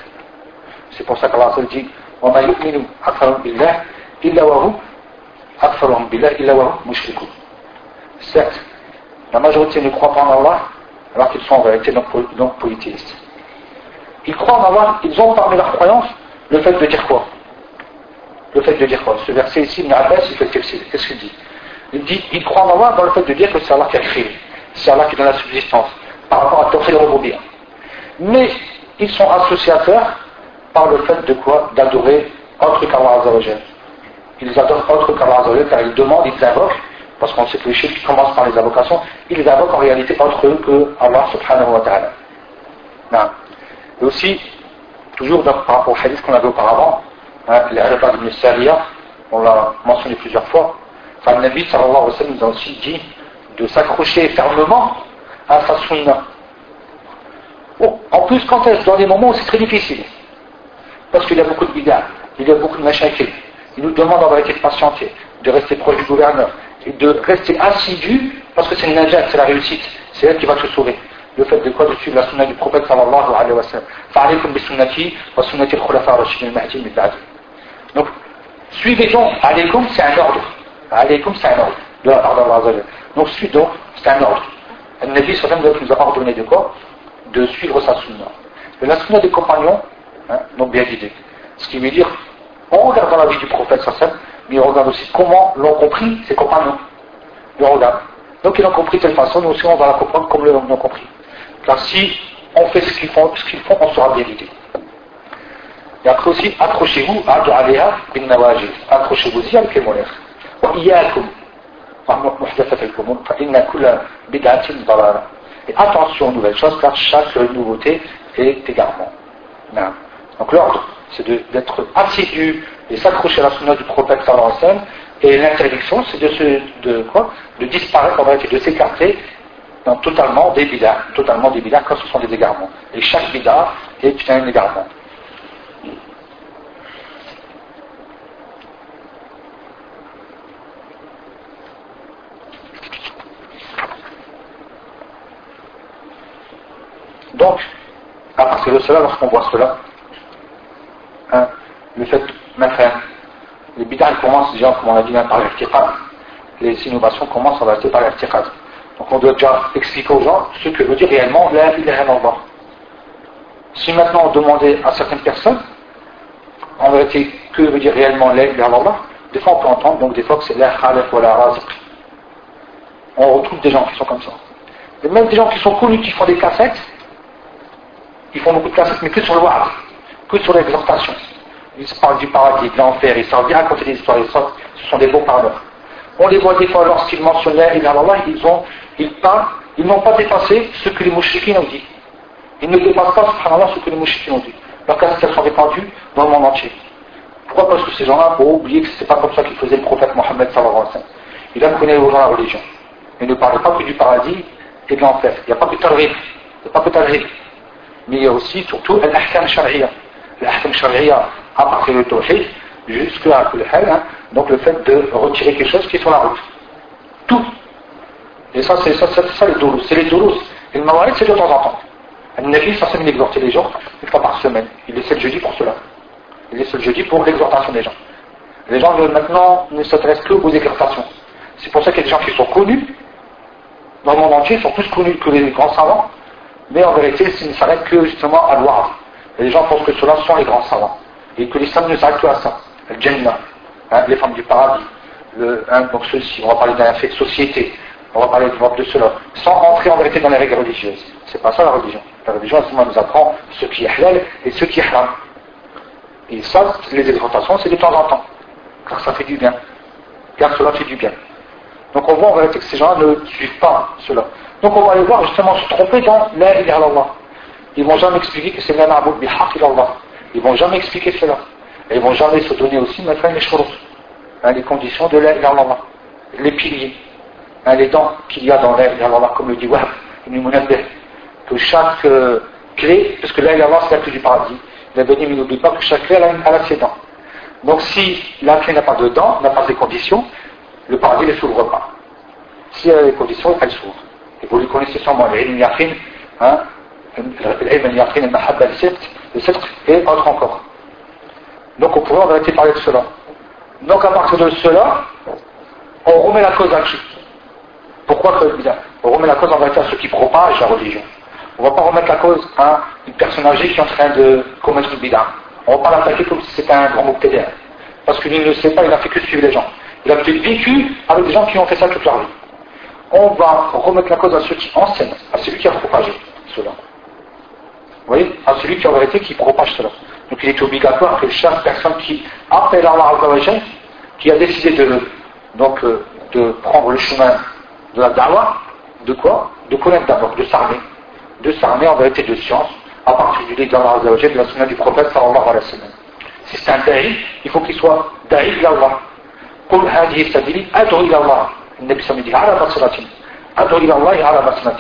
C'est pour ça qu'Allah dit وَمَا يُؤْمِنُ أَكْثَرُهُم بِاللَّهِ إِلَّا وَهُمْ أَكْثَرُهُم بِاللَّهِ إِلَّا وَهُمْ مُشْرِكُونَ Certes, la majorité ne croit pas en Allah alors qu'ils sont en vérité donc polythéistes. Ils croient en Allah, ils ont parmi leurs croyances le fait de dire quoi Le fait de dire quoi Ce verset ici, Ibn Abbas, il fait qu'est-ce qu'il dit Il dit, il croit en Allah dans le fait de dire que c'est Allah qui a créé, c'est Allah qui donne la subsistance, par rapport à Tawfiq al Mais ils sont associateurs par le fait de quoi? D'adorer autre qu'Allah. Ils adorent autre qu'Allah car ils demandent, ils invoquent, parce qu'on sait que les chiffres commencent par les invocations, ils invoquent en réalité autre que Allah subhanahu wa ta'ala. Et aussi, toujours par rapport au hadith qu'on avait auparavant, hein, l'Arabad ibn Sariya, on l'a mentionné plusieurs fois, enfin, le Nabi sallallahu alayhi wa nous a aussi dit de s'accrocher fermement à sa sunna. En plus, quand est-ce dans des moments où c'est très difficile Parce qu'il y a beaucoup de bid'ah, il y a beaucoup de machakil. Il nous demande en vérité de patienter, de rester proche du gouverneur, et de rester assidu, parce que c'est une najat, c'est la réussite, c'est elle qui va te sauver le fait de quoi de suivre la sunna du prophète sallallahu alayhi wa sallam. Fa'alaykum bi sunnati wa sunnati ar-rashidin al-mahdi. Donc, suivez donc, alaykum c'est un ordre. Alaykum c'est un ordre de part d'Allah Donc, suivez donc, c'est un ordre. Le Nabi sallallahu nous a ordonné de quoi? De suivre sa sunna. Et la sunna des compagnons, hein, bien d'idée. Ce qui veut dire, on regarde la vie du prophète sallallahu mais on regarde aussi comment l'ont compris ses compagnons. Le regard. Donc ils l'ont compris de telle façon, nous aussi on va la comprendre comme l'ont compris. Car si on fait ce qu'ils font, ce qu'ils font, on sera bien guidé. Et après aussi, accrochez-vous à Aléa bin Nawajid. Accrochez-vous-y avec les molaires. Et attention aux nouvelles choses, car chaque nouveauté est égarement. Donc l'ordre, c'est d'être assidu et s'accrocher à la sunna du prophète sallallahu alayhi et l'interdiction, c'est de, de, quoi? De disparaître, en de s'écarter totalement des bidas, totalement des bidas quand ce sont des égarements. Et chaque bida est un égarement. Donc, à partir de cela, lorsqu'on voit cela, hein, le fait, maintenant, les bidas commencent déjà, comme on a dit, par l'irtiqad. Les innovations commencent en réalité par l'irtiqad. Donc on doit déjà expliquer aux gens ce que veut dire réellement la ilaha illallah. Si maintenant on demandait à certaines personnes, en vérité, que veut dire réellement la ilaha illallah, des fois on peut entendre, donc des fois que c'est la khalaf ou la raziq. On retrouve des gens qui sont comme ça. Et même des gens qui sont connus, qui font des cassettes, ils font beaucoup de cassettes, mais que sur le wa'ad, que sur l'exhortation. Ils parlent du paradis, de l'enfer, ils savent bien raconter des histoires, ce sont des beaux parleurs. On les voit des fois lorsqu'ils mentionnent la ilaha ils ont ils parlent, ils n'ont pas dépassé ce que les mouchriquins ont dit. Ils ne dépassent pas, ce que les mouchriquins ont dit. Leurs cassettes sont répandues dans le monde entier. Pourquoi Parce que ces gens-là ont oublié que ce n'est pas comme ça qu'il faisait le prophète Mohammed sallallahu alayhi wa sallam. Il apprenait aux gens la religion. Il ne parlait pas que du paradis et de l'enfer. Il n'y a pas que targhib, il n'y a pas que targhib. Mais il y a aussi, surtout, l'ahkam sharia. L'ahkam sharia, à partir du tawhid, jusqu'à hein, donc le fait de retirer quelque chose qui est sur la route. Tout. Et ça, c'est ça, les doulous. C'est les doulous. Et le mawarid, c'est de temps en temps. Nabi, ça, c'est exhorter les gens une fois par semaine. Il laissait le jeudi pour cela. Il laissait le jeudi pour l'exhortation des gens. Les gens maintenant ne s'intéressent que aux exhortations. C'est pour ça qu'il y a des gens qui sont connus dans le monde entier, sont plus connus que les grands savants, mais en vérité, ils ne s'arrêtent que justement à. Et les gens pensent que ceux-là sont les grands savants. Et que l'islam ne s'arrête que à ça. Le Jannah, hein, les femmes du paradis, le, hein, donc ceci, on va parler d'un fait de société, on va parler de, de cela, sans entrer en vérité dans les règles religieuses. C'est pas ça la religion. La religion, justement, nous apprend ce qui est halal et ce qui est haram. Et ça, les exhortations, c'est de temps en temps. Car ça fait du bien. Car cela fait du bien. Donc on voit en vérité que ces gens ne suivent pas cela. Donc on va aller voir justement se tromper dans la ilaha. Ils vont jamais expliquer que c'est la ma'boud bihaq Allah. Ils vont jamais expliquer cela. Et ils vont jamais se donner aussi maintenant les choses, hein, les conditions de la ilaha. Les piliers, hein, les dents qu'il y a dans la ilaha comme le dit Wahab, que chaque euh, clé, parce que la ilaha c'est la clé du paradis, il a donné, mais n'oublie pas que chaque clé a, a ses dents. Donc si la clé n'a pas de dents, n'a pas de conditions, le paradis ne s'ouvre pas. S'il y a des conditions, elle s'ouvre. Et vous le connaissez sûrement, l'ilm yaqin, hein, l'ilm yaqin, le mahabba, le et autre encore. Donc on pourrait en vérité parler de cela. Donc à partir de cela, on remet la cause à qui? Pourquoi On remet la cause en vérité à ceux qui propagent la religion? On ne va pas remettre la cause à une personne âgée qui est en train de commettre une bid'a. On ne va pas l'attaquer comme si c'était un grand mobtédère. Parce qu'il ne sait pas, il n'a fait que suivre les gens. Il a vécu avec des gens qui ont fait ça toute leur vie On va remettre la cause à ceux qui enseignent, à celui qui a propagé cela. Vous voyez À celui qui en vérité qui propage cela. Donc il est obligatoire que chaque personne qui appelle Allah Azzawajal, qui a décidé de, donc, euh, de prendre le chemin de la dawa, de quoi De connaître d'abord, de s'armer. De s'armer en vérité de science, à partir du livre d'Allah Azzawajal, de la sunna du prophète sallallahu alayhi wa sallam. Si c'est un da'i, il faut qu'il soit da'i d'Allah. قل هذه سبيلي أدعو إلى الله النبي صلى الله عليه وسلم على بصرة أدعو إلى الله على بصرة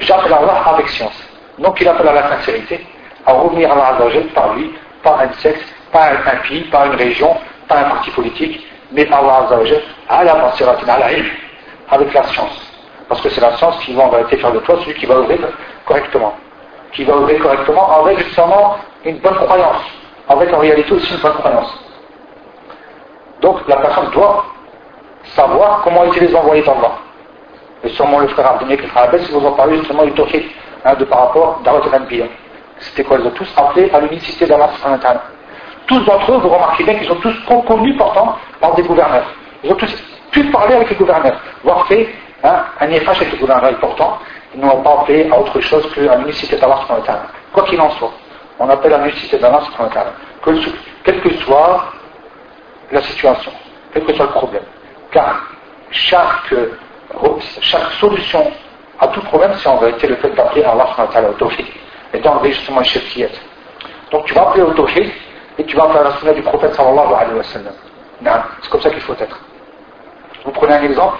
j'appelle Allah avec science donc il appelle à la sincérité à revenir à Allah par lui pas un sexe pas un pays pas une région pas un parti politique mais Allah Azzawajal à la basiratin à la ilm avec la science parce que c'est la science qui va en vérité faire de toi celui qui va ouvrir correctement qui va ouvrir correctement avec justement une bonne croyance avec en réalité aussi une bonne croyance donc la personne doit savoir comment étaient les envoyés d'Allah. Et sûrement le frère le frère Abbas, ils vous en parlé justement du tawhid, hein, de par rapport à Anbiya. C'était quoi Ils ont tous appelé à l'unicité d'Allah Tous d'entre eux, vous remarquez bien qu'ils sont tous connus pourtant par des gouverneurs. Ils ont tous pu parler avec les gouverneurs, voire fait hein, un IFH avec les gouverneurs. Et pourtant, ils n'ont pas appelé à autre chose qu'à l'unicité d'Allah Quoi qu'il en soit, on appelle à l'unicité d'Allah quel que soit la situation, quel que soit le problème. Car chaque, solution à tout problème, c'est en vérité le fait d'appeler Allah au tawhid et d'enlever justement le shirkiyat. Donc tu vas appeler au tawhid et tu vas appeler la sunna du prophète sallallahu alayhi wa sallam. C'est comme ça qu'il faut être. Vous prenez un exemple,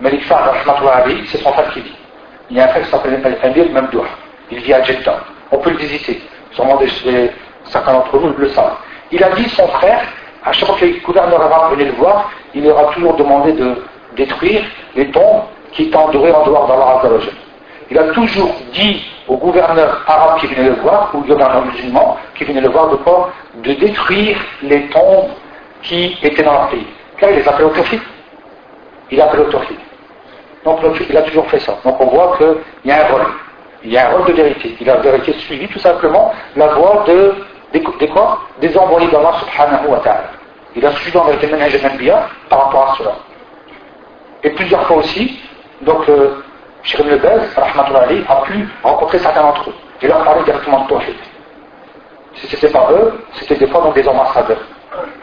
Malik Fahd, c'est son frère qui dit. Il y a un frère qui s'appelle Amir Mamdouh. Il vit à Jeddah. On peut le visiter. Sûrement certains d'entre vous le savent. Il a dit son frère à chaque fois que les arabes venaient le voir, il leur a toujours demandé de détruire les tombes qui étaient endorées en dehors d'Allah Azzawajal. Il a toujours dit aux gouverneurs arabes qui venaient le voir, ou aux gouverneurs musulmans qui venaient le voir, de quoi De détruire les tombes qui étaient dans leur pays. Car il les appelait au. Il appelait au. Donc il a toujours fait ça. Donc on voit qu'il y a un rôle. Il y a un rôle de vérité. Il a vérité suivi tout simplement la voie de des, quoi Des envoyés d'Allah subhanahu wa ta'ala. Il a suivi dans le témoignage de par rapport à cela. Et plusieurs fois aussi, donc euh, Shirin Lebez, a pu rencontrer certains d'entre eux et leur parler directement de Tawhid. Si c'était pas eux, c'était des fois donc des ambassadeurs.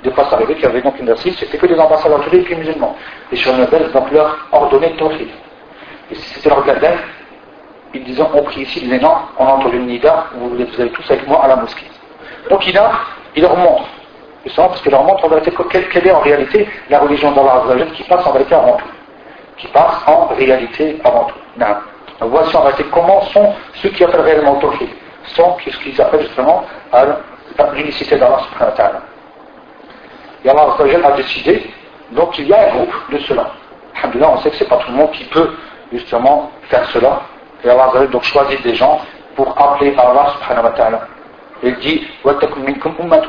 Des fois, ça arrivait qu'il y avait donc une assise, c'était que des ambassadeurs, tous les musulmans. Et Shirin Lebez donc leur ordonnait Tawhid. Et si c'était leur gardien, ils disaient on prie ici, ils disaient non, on a entendu le Nida, vous, vous allez tous avec moi à la mosquée. Donc il, a, il leur montre, justement, parce qu'il leur montre en vérité quelle, est en réalité la religion d'Allah qui passe en réalité avant tout. Qui passe en réalité avant tout. Non. Voici en réalité comment sont ceux qui appellent réellement Tawhid. Sont ce qu'ils appellent justement l'unicité d'Allah subhanahu wa ta'ala. Et Allah a décidé, donc il y a un groupe de cela. Alhamdulillah, on sait que ce n'est pas tout le monde qui peut justement faire cela. Et Allah donc choisi des gens pour appeler Allah subhanahu. Il dit وَتَكُمْ مِنْكُمْ أُمَّةٌ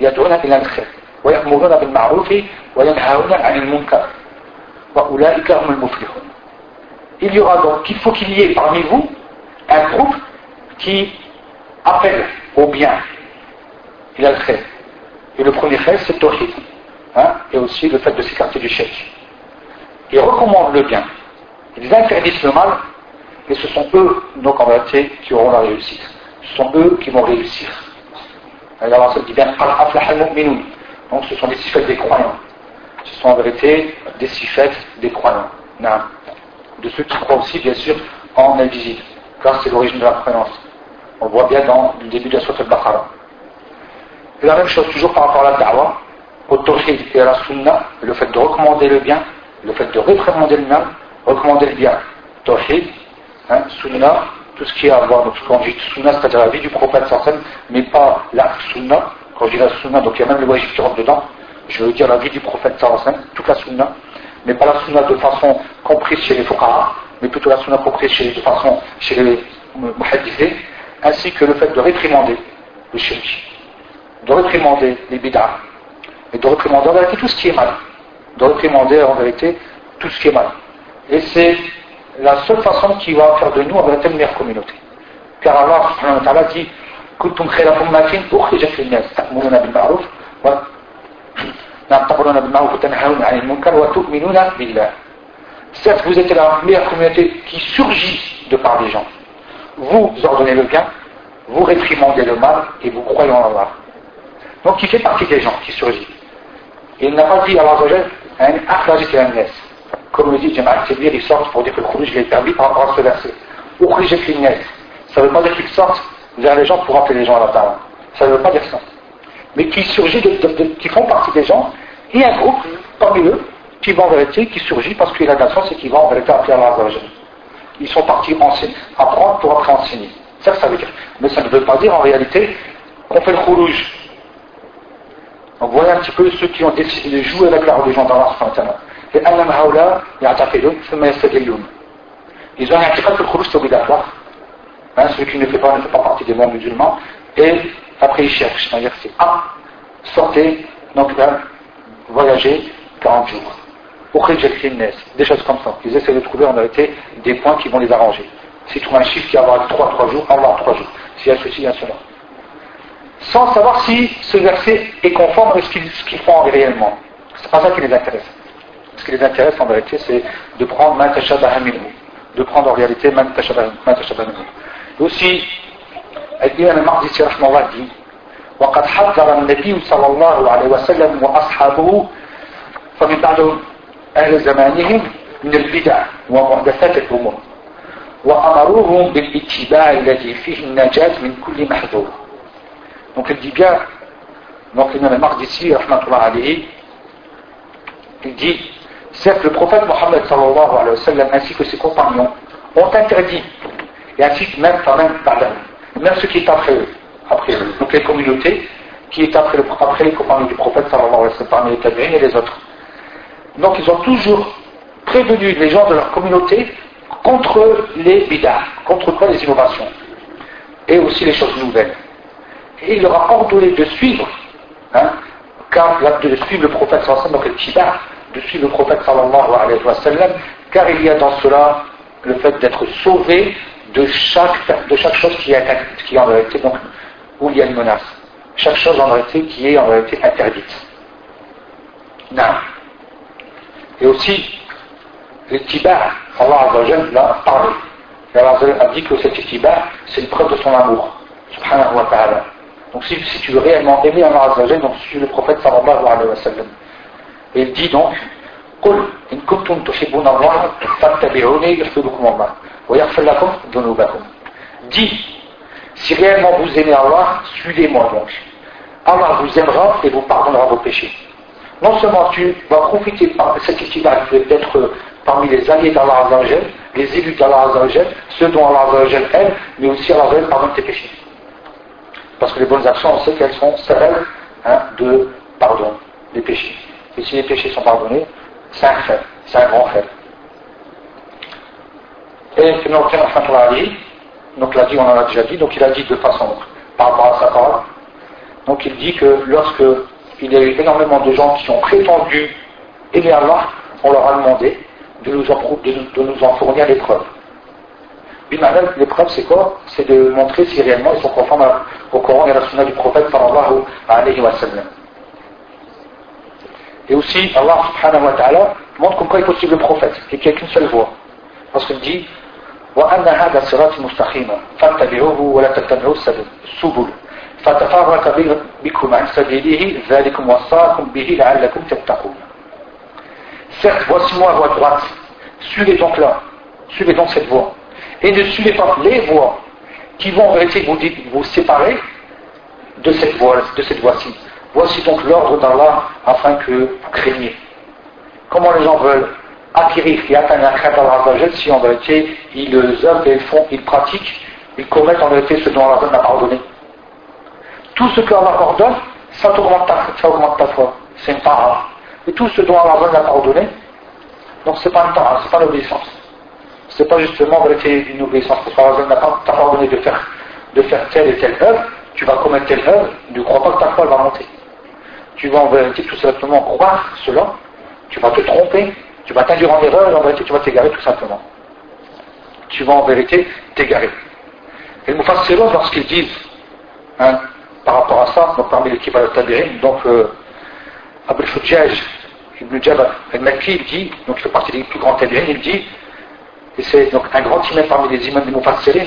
يَدْعُونَ إِلَى الْخَيْرِ وَيَأْمُرُونَ بِالْمَعْرُوفِ وَيَنْهَوْنَ عَنِ الْمُنكَرِ وَأُولَٰئِكَ هُمُ الْمُفْلِحُونَ Il y aura donc, il faut qu'il y ait parmi vous un groupe qui appelle au bien. Il a le khayr. Et le premier khayr, c'est le hein, et aussi le fait de s'écarter du chèque. Ils recommandent le bien. Ils interdisent le mal, et ce sont eux, donc en vérité, qui auront la réussite. Ce sont eux qui vont réussir. Alors, ça dit bien, donc ce sont des sifettes des croyants. Ce sont en vérité des sifettes des croyants. De ceux qui croient aussi, bien sûr, en invisible, car c'est l'origine de la croyance. On voit bien dans le début de la Sourate. Et la même chose toujours par rapport à la da'wah, au tawhid et à la sunna, le fait de recommander le bien, le fait de réprimander le mal, recommander le bien. Tawhid, hein, tout ce qui a à voir, donc quand je dis sunna, c'est-à-dire la vie du prophète sallam, mais pas la sunna, quand je dis la sunna, donc il y a même le wajib qui rentre dedans, je veux dire la vie du prophète sallam, toute la sunna, mais pas la sunna de façon comprise chez les fuqara, mais plutôt la sunna comprise chez, de façon chez les muhaddisés, ainsi que le fait de réprimander le shirk, de réprimander les bid'ah, et de réprimander en vérité tout ce qui est mal, de réprimander en vérité tout ce qui est mal. Et c'est la seule façon qui va faire de nous en vérité une meilleure communauté. Car Allah subhanahu wa ta'ala dit كنتم خير أمة أخرجت للناس تأمرون بالمعروف تأمرون بالمعروف وتنهون عن المنكر وتؤمنون بالله Certes, vous êtes la meilleure communauté qui surgit de par des gens. Vous ordonnez le bien, vous réprimandez le mal et vous croyez en Allah. Donc il fait partie des gens qui surgit. Et il n'a pas dit à Allah comme le dit Jamal Sebir, ils sortent pour dire que le Khuruj est permis par rapport à ce verset. Ou Ça ne veut pas dire qu'ils sortent vers les gens pour appeler les gens à la table. Ça ne veut pas dire ça. Mais qui surgit, qui font partie des gens, et un groupe parmi eux qui va en vérité, qui surgit parce qu'il a de la et qui va en vérité appeler Allah Ils sont partis apprendre pour après enseigner. Ça ça veut dire. Mais ça ne veut pas dire en réalité qu'on fait le Khuruj donc voilà un petit peu ceux qui ont décidé de jouer avec la religion d'Allah Et Ils ont un que le khourouj c'est obligatoire. Hein, celui qui ne fait pas ne fait pas partie des musulmans. Et après ils cherchent un verset A, sortez, donc là, voyagez 40 jours. Des choses comme ça. Ils essaient de trouver en vérité des points qui vont les arranger. S'ils trouvent un chiffre qui va avoir 3, 3 jours, avoir 3 jours. S'il y a ceci, il y a cela sans savoir si ce verset est conforme avec ce qu'ils font réellement. C'est pas ça qui les intéresse. Ce qui les intéresse en vérité, c'est de prendre man de prendre en réalité man Et aussi, الإمام المقدسي رحمه الله dit وقد حذر النبي صلى الله عليه وسلم وأصحابه فمن بعد أهل زمانهم من البدع ومحدثات الأمور. وأمروهم بالاتباع الذي فيه النجاة من كل محذور. Donc il dit bien, donc l'imam Mardissi, alayhi, il dit, certes le prophète Mohammed sallallahu alayhi wa sallam ainsi que ses compagnons ont interdit, et ainsi même, même, même ceux qui est après eux, après eux, donc les communautés qui est après, les compagnons du prophète sallallahu alayhi wa sallam, parmi les tabi'in et les autres. Donc ils ont toujours prévenu les gens de leur communauté contre les bid'ah, contre quoi les innovations, et aussi les choses nouvelles et il leur a ordonné de suivre, hein, car, de suivre le prophète sallallahu donc le tibar, de suivre le prophète sallallahu alayhi wa sallam, car il y a dans cela le fait d'être sauvé de chaque, de chaque chose qui est, qui en réalité, donc, où il y a une menace. Chaque chose en réalité qui est en réalité interdite. Non. Et aussi, le tibar, Allah l'a parlé. Et Allah a dit que cet tibar, c'est une preuve de son amour. Subhanahu wa ta'ala. Donc si, tu veux réellement aimer Allah Azzawajal, donc suis le prophète sallallahu alayhi wa sallam. Et il dit donc, قل إن كنتم تحبون الله فاتبعوني يحببكم الله ويغفر لكم ذنوبكم. Dis, si réellement vous aimez Allah, suivez-moi donc. Allah vous aimera et vous pardonnera vos péchés. Non seulement tu vas profiter de cette étude d'être parmi les alliés d'Allah Azzawajal, les élus d'Allah Azzawajal, ceux dont Allah aime, mais aussi Allah pardonne tes péchés. Parce que les bonnes actions, on sait qu'elles sont celles hein, de pardon des péchés. Et si les péchés sont pardonnés, c'est un fait, c'est un grand fait. Et Ibn al donc l'a dit, on en a déjà dit, donc il a dit de façon par rapport à sa parole. Donc il dit que lorsque il y a eu énormément de gens qui ont prétendu aimer Allah, on leur a demandé de nous en, fournir les preuves. les preuves c'est quoi? C'est de montrer si réellement ils sont conformes au Coran et à la Sunna du prophète sallallahu alayhi wa sallam. Et aussi, Allah subhanahu wa ta'ala montre comme quoi il faut suivre le prophète et qu'il n'y a qu'une seule voie. Parce qu'il dit وأن هذا صراط مستقيما فاتبعوه ولا تتبعوا السبل فتفرق بكم عن سبيله ذلكم وصاكم به لعلكم تتقون Certes, voici moi à voie droite. Suivez donc là. Suivez donc cette voie. Et ne suivez pas les voies qui vont en vérité vous, vous séparer de cette voie, de cette voie-ci. Voici donc l'ordre d'Allah afin que vous craigniez. Comment les gens veulent acquérir et atteindre un d'Allah si en vérité ils œuvrent et font, ils pratiquent, ils commettent en vérité ce dont Allah n'a pardonné. Tout ce que Allah ordonne, ça augmente ta, ça augmente ta foi. C'est une part. Et tout ce dont Allah n'a pardonné, donc c'est pas une part, c'est pas l'obéissance. C'est pas justement en vérité une obéissance, parce qu'Allah n'a pas pardonné de faire, de faire telle et telle œuvre, tu vas commettre telle œuvre, ne crois pas que ta foi va monter tu vas en vérité tout simplement croire cela, tu vas te tromper, tu vas t'induire en erreur et en vérité tu vas t'égarer tout simplement. Tu vas en vérité t'égarer. Et le Mufassirun, lorsqu'ils disent, hein, par rapport à ça, donc parmi l'équipe al tabirin donc euh, Fujaj, Ibn Jabal al-Makki, il dit, donc il fait partie des plus grands tabirin, il dit, et c'est donc un grand imam parmi les imams des Mufassirin,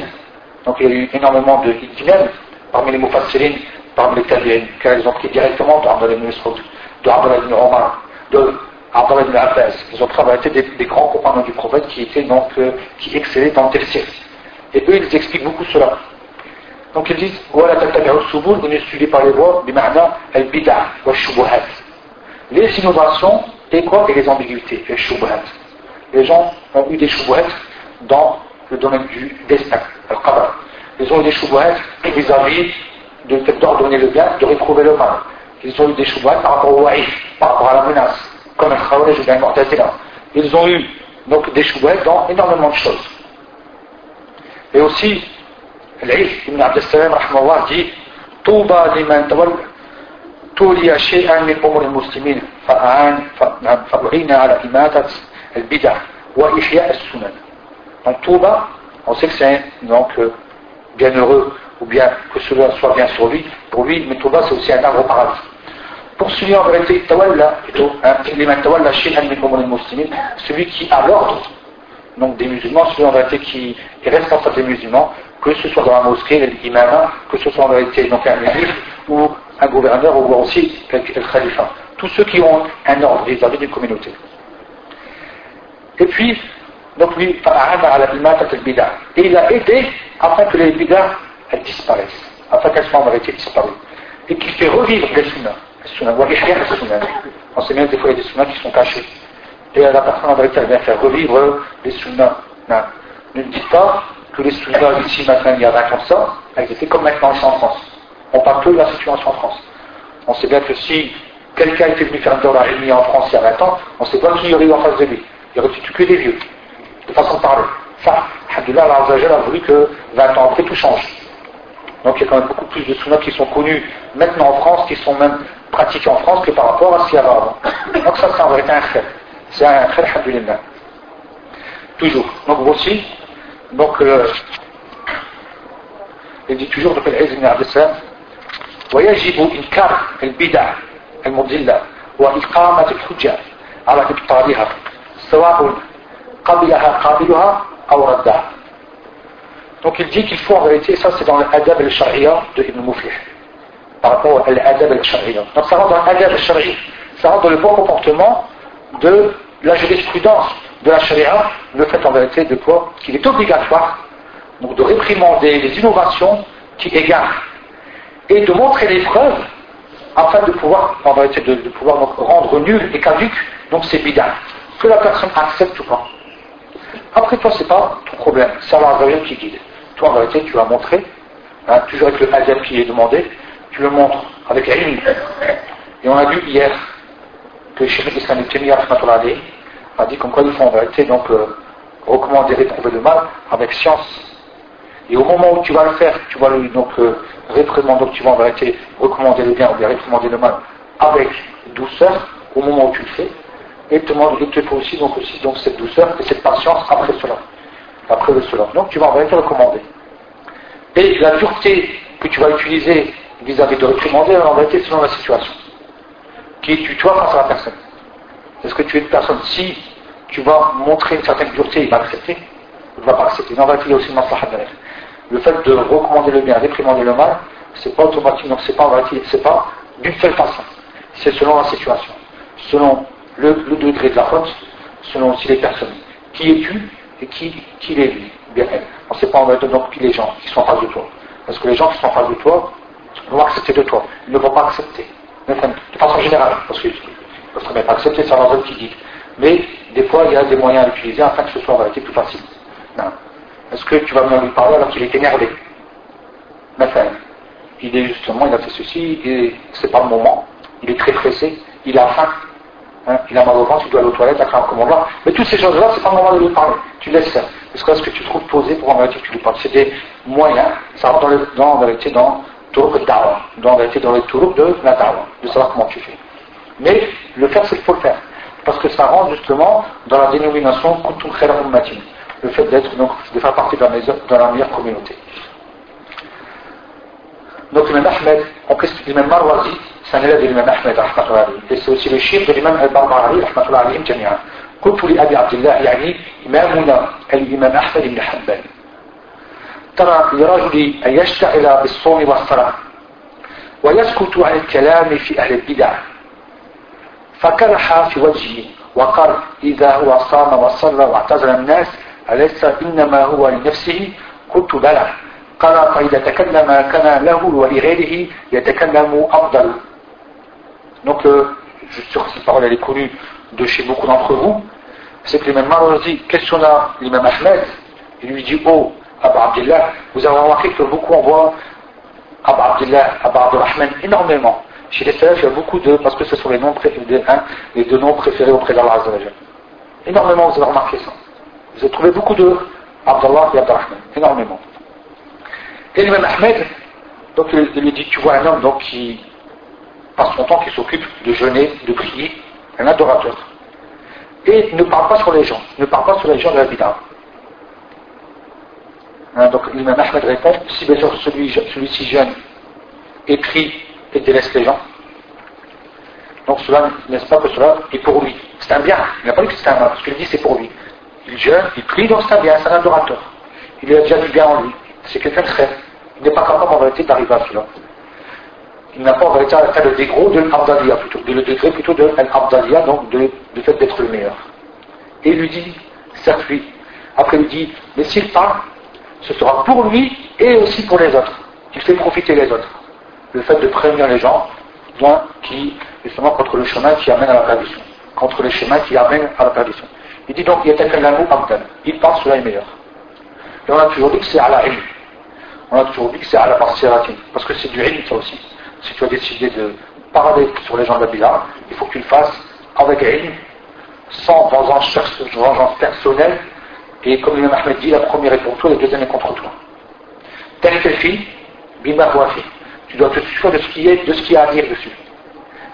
donc il y a eu énormément de imams parmi les Mufassirin, parmi les tabi'in, car ils ont pris directement de Abdallah ibn Mas'ud, de Abdallah ibn Omar, de ibn Abbas. Ils ont travaillé des, des grands compagnons du prophète qui étaient donc, euh, qui excellaient dans tel siècle. Et eux, ils expliquent beaucoup cela. Donc ils disent, voilà ils ne suivez pas les voies, du ma'na al-bid'a wa. Les innovations et quoi Et les ambiguïtés, les shubuhat. Les gens ont eu des shubuhat dans le domaine du destin, al-qadar. Ils ont eu des shubuhat vis-à-vis de fait le bien, de réprouver le mal. Ils ont eu des choubats par rapport au waïf, par rapport à la menace, comme el Khawarij ou bien Mortazila. Ils ont eu donc des choubats dans énormément de choses. Et aussi, l'Aïf ibn Abdel Salam dit Touba liman tawal, tuliya shay'an min umur al-muslimin, fa'an, fa'u'ina ala imatat al-bid'a wa ihya al-sunan. Donc, Touba, on sait que c'est donc euh, bienheureux ou bien que cela soit bien sur lui, pour lui, mais Touba c'est aussi un arbre au paradis. Pour celui en vérité, Tawalla, celui qui a l'ordre donc des musulmans, celui en vérité qui est responsable des musulmans, que ce soit dans la mosquée, l'imam, que ce soit en vérité donc un ministre ou un gouverneur ou aussi le khalifa. Tous ceux qui ont un ordre vis-à-vis d'une communauté. Et puis, donc lui, et il a aidé afin que les bidas elles disparaissent, afin qu'elles soient en vérité disparues. Et qu'il fait revivre les sunnas. Les sunnas, ou les sunnas. On sait bien que des fois il y a des sunnas qui sont cachés. Et la personne en vérité elle vient faire revivre les sunnas. Non. Ne dites pas que les sunnas ici maintenant il y a 20 ans ça, elles étaient comme maintenant en France. On parle que de la situation en France. On sait bien que si quelqu'un était venu faire un dollar et en France il y a 20 ans, on sait pas qui y aurait eu en face de lui. Il y aurait que des vieux, de façon de parler. Ça, Alhamdulillah, Allah a voulu que 20 ans après tout change. Donc il y a quand même beaucoup plus de sunnahs qui sont connus maintenant en France, qui sont même pratiqués en France que par rapport à ce qu'il y avait avant. Donc ça c'est en vérité un khir. C'est un khir, alhamdulillah. Toujours. Donc voici, donc euh, il dit toujours donc العز بن عبد السلام ويجب إنكار البدع المضلة وإقامة الحجة على إبطالها سواء قبلها قابلها أو ردها donc il dit qu'il faut en vérité, ça c'est dans l'adab al-sharia de Ibn Muflih, par rapport à l'adab al-sharia. Donc ça rentre dans l'adab al-sharia, ça rentre dans le bon comportement de la jurisprudence de la sharia, le fait en vérité de quoi Qu'il est obligatoire donc de réprimander les innovations qui égarent et de montrer les preuves afin de pouvoir, en de, pouvoir rendre nul et caduque donc ces bid'ah, que la personne accepte ou pas. Après toi, c'est pas ton problème, c'est Allah qui guide. Toi, en vérité, tu vas montrer, hein, toujours avec le adab qui est demandé, tu le montres avec ilm. Et on a vu hier que Cheikh Islam Ibn a dit comme quoi il faut en vérité donc euh, recommander réprouver le mal avec science. Et au moment où tu vas le faire, tu vas le, donc euh, réprimander, donc tu vas en vérité recommander le bien ou bien réprimander le mal avec douceur au moment où tu le fais. Et il te faut aussi donc aussi donc cette douceur et cette patience après cela, après le cela. Donc tu vas en vérité recommander. Et la dureté que tu vas utiliser vis-à-vis de réprimander, en vérité selon la situation. Qui es-tu toi face à la personne Est-ce que tu es une personne si tu vas montrer une certaine dureté, il va accepter Il ne va pas accepter. Non, il y a aussi Le fait de recommander le bien, réprimander le mal, c'est pas automatique, donc c'est pas c'est pas d'une seule façon. C'est selon la situation, selon le, degré de la faute, selon aussi les personnes. Qui es-tu et qui, qui est lui Bien, on ne sait pas en donc qui les gens qui sont en face de toi. Parce que les gens qui sont en face de toi vont accepter de toi. Ils ne vont pas accepter. De façon générale, parce qu'ils ne peuvent très bien pas accepter, c'est leur qui dit. Mais des fois, il y a des moyens à utiliser afin que ce soit en vérité plus facile. Est-ce que tu vas venir lui parler alors qu'il est énervé? Il est justement, il a fait ceci, et c'est pas le moment. Il est très pressé, il a faim, hein, il a mal au ventre, il doit aller aux toilettes, à comme on. Mais toutes ces choses-là, c'est pas le moment de lui parler. Tu laisses ça. Que, ce que tu trouves posé pour en vérité que tu lui parles C'est des moyens, ça rentre dans, le, dans, dans dans, dans, dans les tours de la dawa, de savoir comment tu fais. Mais le faire, c'est qu'il faut le faire parce que ça rentre justement dans la dénomination Kuntum le fait d'être donc de faire partie de la, de la meilleure communauté. Donc l'imam Ahmed, on précise l'imam Marwazi, un élève de l'imam Ahmed, et c'est aussi le chiffre de l'imam al-Barbari, جميعا. قلت لأبي عبد الله يعني إمامنا الإمام أحمد بن حنبل. ترى لرجل أن يشتغل بالصوم والصلاة ويسكت عن الكلام في أهل البدع. فكرح في وجهه وقال إذا هو صام وصلى واعتزل الناس أليس إنما هو لنفسه؟ قلت بلى. قال فإذا تكلم كان له ولغيره يتكلم أفضل. Donc, euh, sûr que cette parole elle est connue de chez beaucoup d'entre vous, c'est que l'imam Marwa dit, questionna l'imam Ahmed, il lui dit, oh, Abba Abdullah, vous avez remarqué que beaucoup envoient Abba Abdullah, Abba Abdurrahman énormément. Chez les salafs, il y a beaucoup de, parce que ce sont les noms, hein, les deux noms préférés auprès d'Allah Azzawajal. Énormément, vous avez remarqué ça. Vous avez trouvé beaucoup de Abdullah et Abdurrahman. Énormément. Et l'imam Ahmed, donc il lui dit, tu vois un homme donc, qui passe son temps, qui s'occupe de jeûner, de prier, un adorateur. Et ne parle pas sur les gens, ne parle pas sur les gens de la vida. Hein, donc l'imam Ahmed répond, si bien sûr celui-ci celui jeune écrit et délaisse les gens. Donc cela, n'est-ce pas que cela est pour lui C'est un bien. Il n'a pas dit que c'est un mal, parce qu'il dit c'est pour lui. Il jeûne, il prie, donc c'est un bien, c'est un adorateur. Il a déjà du bien en lui. C'est quelqu'un de très. Il n'est pas capable en vérité d'arriver à cela. Il n'a pas en vérité atteint le degré de l'Abdalia plutôt, de le degré plutôt de l'Abdalia, donc de, du fait d'être le meilleur. Et lui dit, certes lui. Après lui dit, mais s'il parle, ce sera pour lui et aussi pour les autres. Il fait profiter les autres le fait de prévenir les gens qui, justement, contre le chemin qui amène à la perdition. Contre le chemin qui amène à la perdition. Il dit donc, il y a abdan. Il pense cela est meilleur. Et on a toujours dit que c'est à la ilm. On a toujours dit que c'est à la basiratin. Parce que c'est du ilm, ça aussi. Si tu as décidé de parler sur les gens de il faut que tu le fasses avec ilm, sans vengeance, personnelle. Et comme l'imam Ahmed dit, la première est pour toi, la deuxième est contre toi. Fille, bima. Tu dois te soucier de ce qui est, de ce qui a à dire dessus.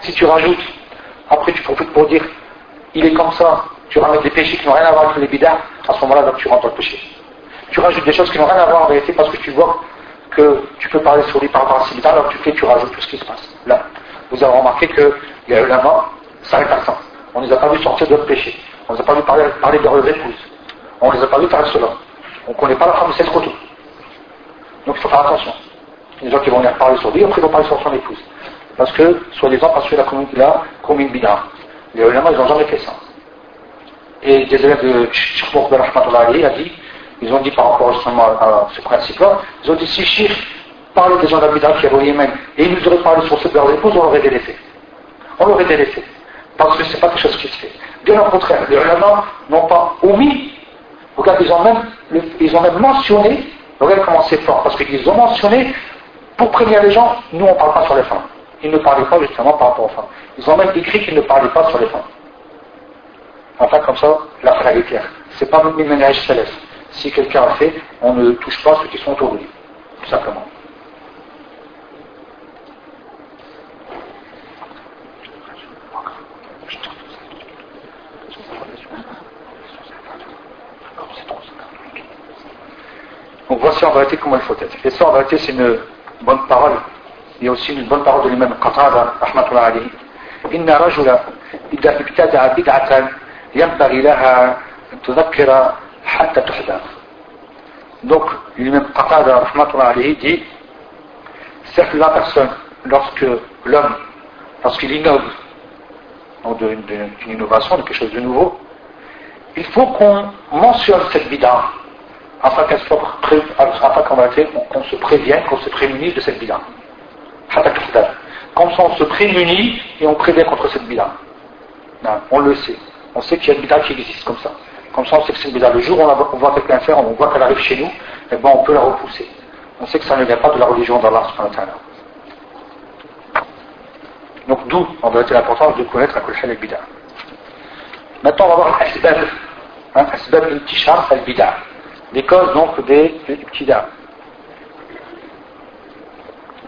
Si tu rajoutes, après tu profites pour dire, il est comme ça, tu ramènes des péchés qui n'ont rien à voir avec les bidas, à ce moment-là, tu rentres dans le péché. Tu rajoutes des choses qui n'ont rien à voir en vérité parce que tu vois que tu peux parler sur lui par rapport à alors tu fais, tu rajoutes tout ce qui se passe. Là, vous avez remarqué que les ulama s'arrêtent à ça. On ne les a pas vus sortir d'autres péchés. On ne les a pas vus parler, parler de leurs épouses. On ne les a pas vus faire cela. On ne connaît pas la femme de cette Donc il faut faire attention des gens qui vont venir parler sur lui, après ils vont parler sur son épouse. Parce que, soi-disant, parce que la communauté là, comme une bid'a. Les ulama, ils n'ont jamais fait ça. Et des élèves de Sheikh Mokhbar a dit, ils ont dit par rapport justement à ce principe-là, ils ont dit si Sheikh parlait des gens de la bid'a qui avaient au Yémen, et ils nous auraient parlé sur leurs épouses, on l'aurait délaissé. On l'aurait délaissé. Parce que ce n'est pas quelque chose qui se fait. Bien au contraire, les ulama n'ont pas omis Regarde, ils ont même, ils ont même mentionné, regarde comment c'est fort, parce qu'ils ont mentionné, pour prévenir les gens, nous on ne parle pas sur les femmes. Ils ne parlaient pas justement par rapport aux femmes. Ils ont même écrit qu'ils ne parlaient pas sur les femmes. Enfin, comme ça, la phrase est claire. C'est pas une ménage céleste. Si quelqu'un a fait, on ne touche pas ceux qui sont autour de lui. Tout simplement. Donc voici en vérité comment il faut être. Et ça en vérité c'est une bonne parole. Il y a aussi une bonne parole de l'imam Qatada, rahmatullah alayhi. إن رجل إذا ابتدع بدعة ينبغي لها أن تذكر hatta. Donc, lui-même, Qatada, rahmatullah dit, certes la personne, lorsque l'homme, lorsqu'il innove, donc d'une innovation, de quelque chose de nouveau, il faut qu'on mentionne cette bid'a, afin qu'elle soit pré... afin qu'on se prévienne, qu'on se prémunisse de cette bid'a. Comme ça, on se prémunit et on prévient contre cette bid'a. On le sait. On sait qu'il y a une bid'a qui existe comme ça. Comme ça, on sait que c'est bid'a. Le jour où on, voit quelqu'un faire, on voit qu'elle arrive chez nous, eh ben, on peut la repousser. On sait que ça ne vient pas de la religion d'Allah Donc d'où, en vérité, l'importance de connaître la kulhal al-bid'a. Maintenant, on va voir l'asbab. Hein, asbab al-tishar al-bid'a les causes donc des ibtida.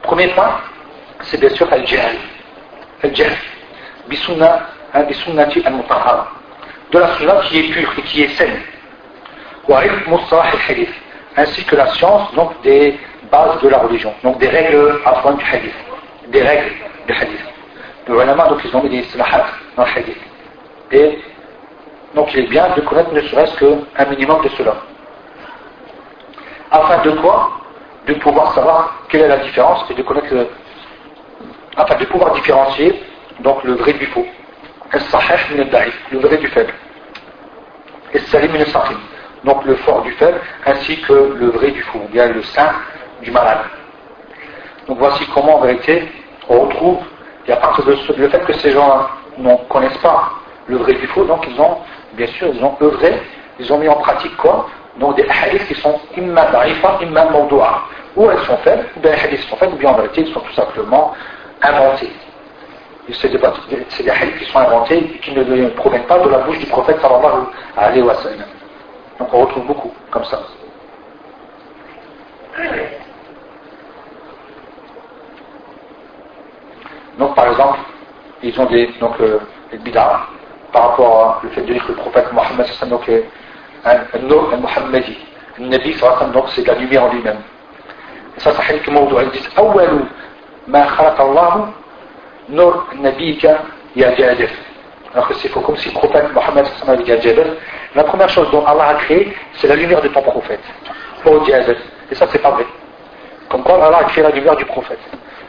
Premier point, c'est bien sûr al-jahl. Al-jahl. Bisunna, hein, bisunnati al-mutahara. De la sunna qui est pure et qui est saine. Ainsi que la science donc des bases de la religion. Donc des règles fond du hadith. Des règles du hadith. Les ulama donc ils ont mis des islahat dans le hadith. Et donc il est bien de connaître ne serait-ce qu'un minimum de cela afin de quoi? De pouvoir savoir quelle est la différence et de connaître le, afin de pouvoir différencier donc le vrai du faux. Le vrai du faible. Et salim Donc le fort du faible ainsi que le vrai du faux, bien le saint du malade. Donc voici comment en vérité on retrouve, et à partir de le fait que ces gens ne connaissent pas le vrai du faux, donc ils ont, bien sûr, ils ont œuvré, ils ont mis en pratique quoi? Donc des hadiths qui sont imma da'ifa, imma mawdu'a. Ou elles sont faibles, ou bien les hadiths sont faibles, ou bien en vérité ils sont tout simplement inventés c'est des, des qui sont inventés et qui ne proviennent pas de la bouche du prophète sallallahu alayhi wa. Donc on retrouve beaucoup comme ça. Donc par exemple, ils ont des donc euh, des par rapport au fait de dire que le prophète Mohammed donc est un nom Mohammedi. Le Nabi sallallahu donc c'est la lumière en lui-même. Et ça c'est un hadith qui dit « Awalu ma khalaqa Allah » Nur Nabika Ya Jabir. Alors que c'est faux, comme si le prophète Mohammed avait dit à la première chose dont Allah a créé, c'est la lumière de ton prophète. Oh Jabir. Et ça, c'est pas vrai. Comme quoi Allah a créé la lumière du prophète.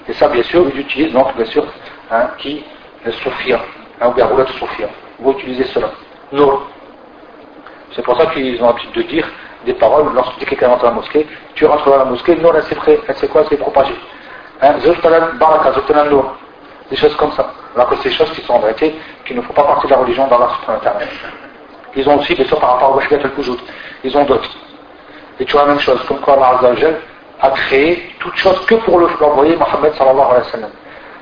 Et ça, bien sûr, ils utilisent, donc, bien sûr, hein, qui, le soufia, hein, ou bien roulet soufia. Vous utilisez cela. Nur. C'est pour ça qu'ils ont l'habitude de dire des paroles lorsque quelqu'un rentre dans la mosquée, tu rentres dans la mosquée, Nour, elle s'est quoi, elle s'est propagée. Hein, Baraka, Nour des choses comme ça. Alors que c'est des choses qui sont en vérité, qui ne font pas partie de la religion d'Allah subhanahu Ils ont aussi, bien sûr, par rapport au Wahdat al-Kujud, ils ont d'autres. Et tu vois la même chose, comme quoi Allah a créé toute chose que pour l'envoyer Mohammed sallallahu alayhi wa sallam.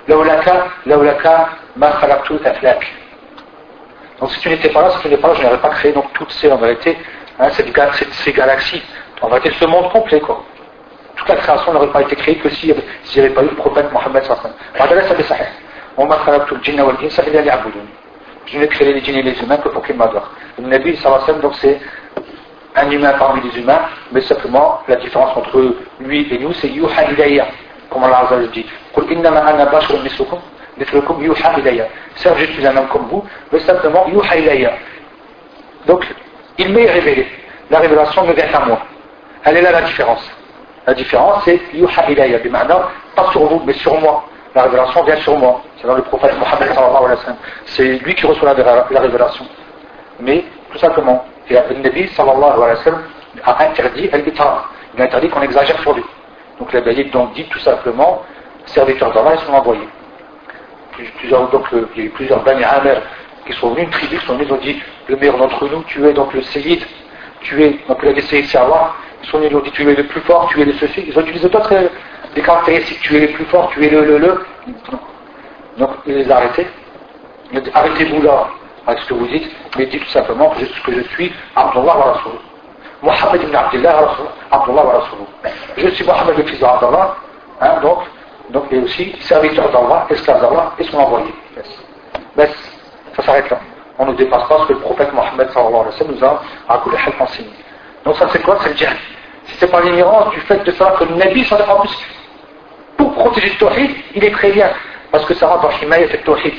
Laulaka, laulaka, ma khalaqtu aflak. Donc si tu n'étais pas là, si tu n'étais pas là, je n'aurais pas créé donc toutes ces, en vérité, hein, ces, galaxies. En vérité, ce monde complet, quoi toute la création n'aurait pas été créée que s'il n'y avait, pas eu le prophète Mohammed Je n'ai créé les djinns et les humains que pour qu'ils m'adorent. Le Nabi donc c'est un humain parmi les humains, mais simplement la différence entre lui et nous c'est Yuha comme Allah Azza dit. Serge, je suis un homme comme vous, mais simplement Yuha ilayya. Donc, il m'est révélé. La révélation me vient à moi. Elle est là la différence. La différence, c'est yuha ilayya. Pas sur vous, mais sur moi. La révélation vient sur moi. C'est dans le prophète Mohammed sallallahu alayhi wa sallam. C'est lui qui reçoit la, la révélation. Mais, tout simplement, le Nabi sallallahu alayhi wa sallam a interdit al-itra. Il a interdit qu'on exagère sur lui. Donc, la donc dit tout simplement, serviteur d'Allah, ils sont envoyés plusieurs, donc, il y a eu plusieurs Bani Amr qui sont venus, une tribu qui sont venus, ils ont dit le meilleur d'entre nous, tu es donc le Sayyid, tu es, donc il a essayé de ils ont dit tu es le plus fort, tu es le ceci, ils ont utilisé d'autres caractéristiques, tu es le plus fort, tu es le le le. Donc il les a arrêtés. Arrêtez-vous là avec ce que vous dites, mais dites tout simplement que je, que je suis Abdullah wa Rasul. Mohammed ibn Abdullah Abdullah wa. Je suis Mohammed le fils d'Abdullah, hein, donc, donc et aussi serviteur d'Allah, esclave d'Allah et son envoyé. Mais ça s'arrête là. On ne dépasse pas ce que le prophète Mohammed sallallahu alayhi nous a à enseigné. Donc ça c'est quoi? C'est le djihad. C'est pas l'ignorance du fait de savoir que le Nabi, en plus, pour protéger le tawhid, il est très bien. Parce que ça rentre dans l'himayat et tawhid.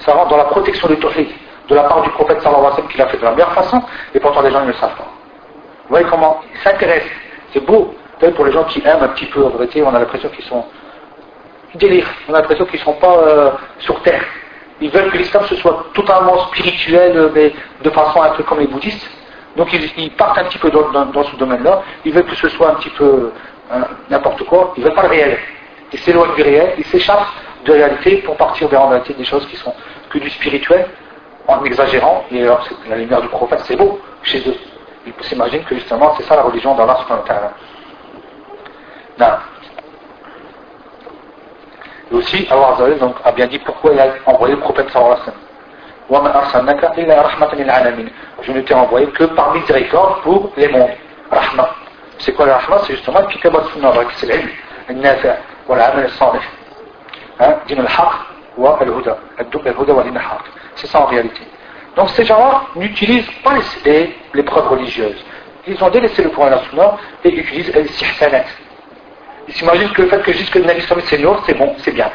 Ça rentre dans la protection du tawhid. De la part du prophète sallallahu alayhi wa sallam qui l'a fait de la meilleure façon, et pourtant les gens ne le savent pas. Vous voyez comment ils s'intéressent. C'est beau. Peut-être pour les gens qui aiment un petit peu, en vérité, on a l'impression qu'ils sont. Ils délirent. On a l'impression qu'ils ne sont pas euh, sur terre. Ils veulent que l'islam se soit totalement spirituel, mais de façon un peu comme les bouddhistes. Donc ils, partent un petit peu dans, ce domaine-là. Ils veulent que ce soit un petit peu euh, n'importe quoi. Ils veulent pas le réel. Ils s'éloignent du réel. Ils s'échappent de réalité pour partir vers en réalité des choses qui sont que du spirituel, en exagérant. Et alors, la lumière du prophète, c'est beau chez eux. Ils s'imaginent que justement, c'est ça la religion d'Allah subhanahu Et aussi, Allah donc, a bien dit pourquoi il a envoyé le prophète sallallahu alayhi wa sallam. Je ne t'ai envoyé que par miséricorde pour les mondes. Rahma. C'est quoi le rahma? C'est justement le kitab al-sunnah, c'est l'ilm? Din al-haq wa al-huda. Al-huda wa din al-haq. C'est ça en réalité. Donc ces gens-là n'utilisent pas les, les, preuves religieuses. Ils ont délaissé le Coran et la et utilisent les sihsanat. Ils s'imaginent que le fait que je dise que le Nabi Seigneur, c'est bon, c'est bien.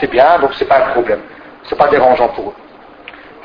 C'est bien, donc c'est pas un problème. C'est pas dérangeant pour eux.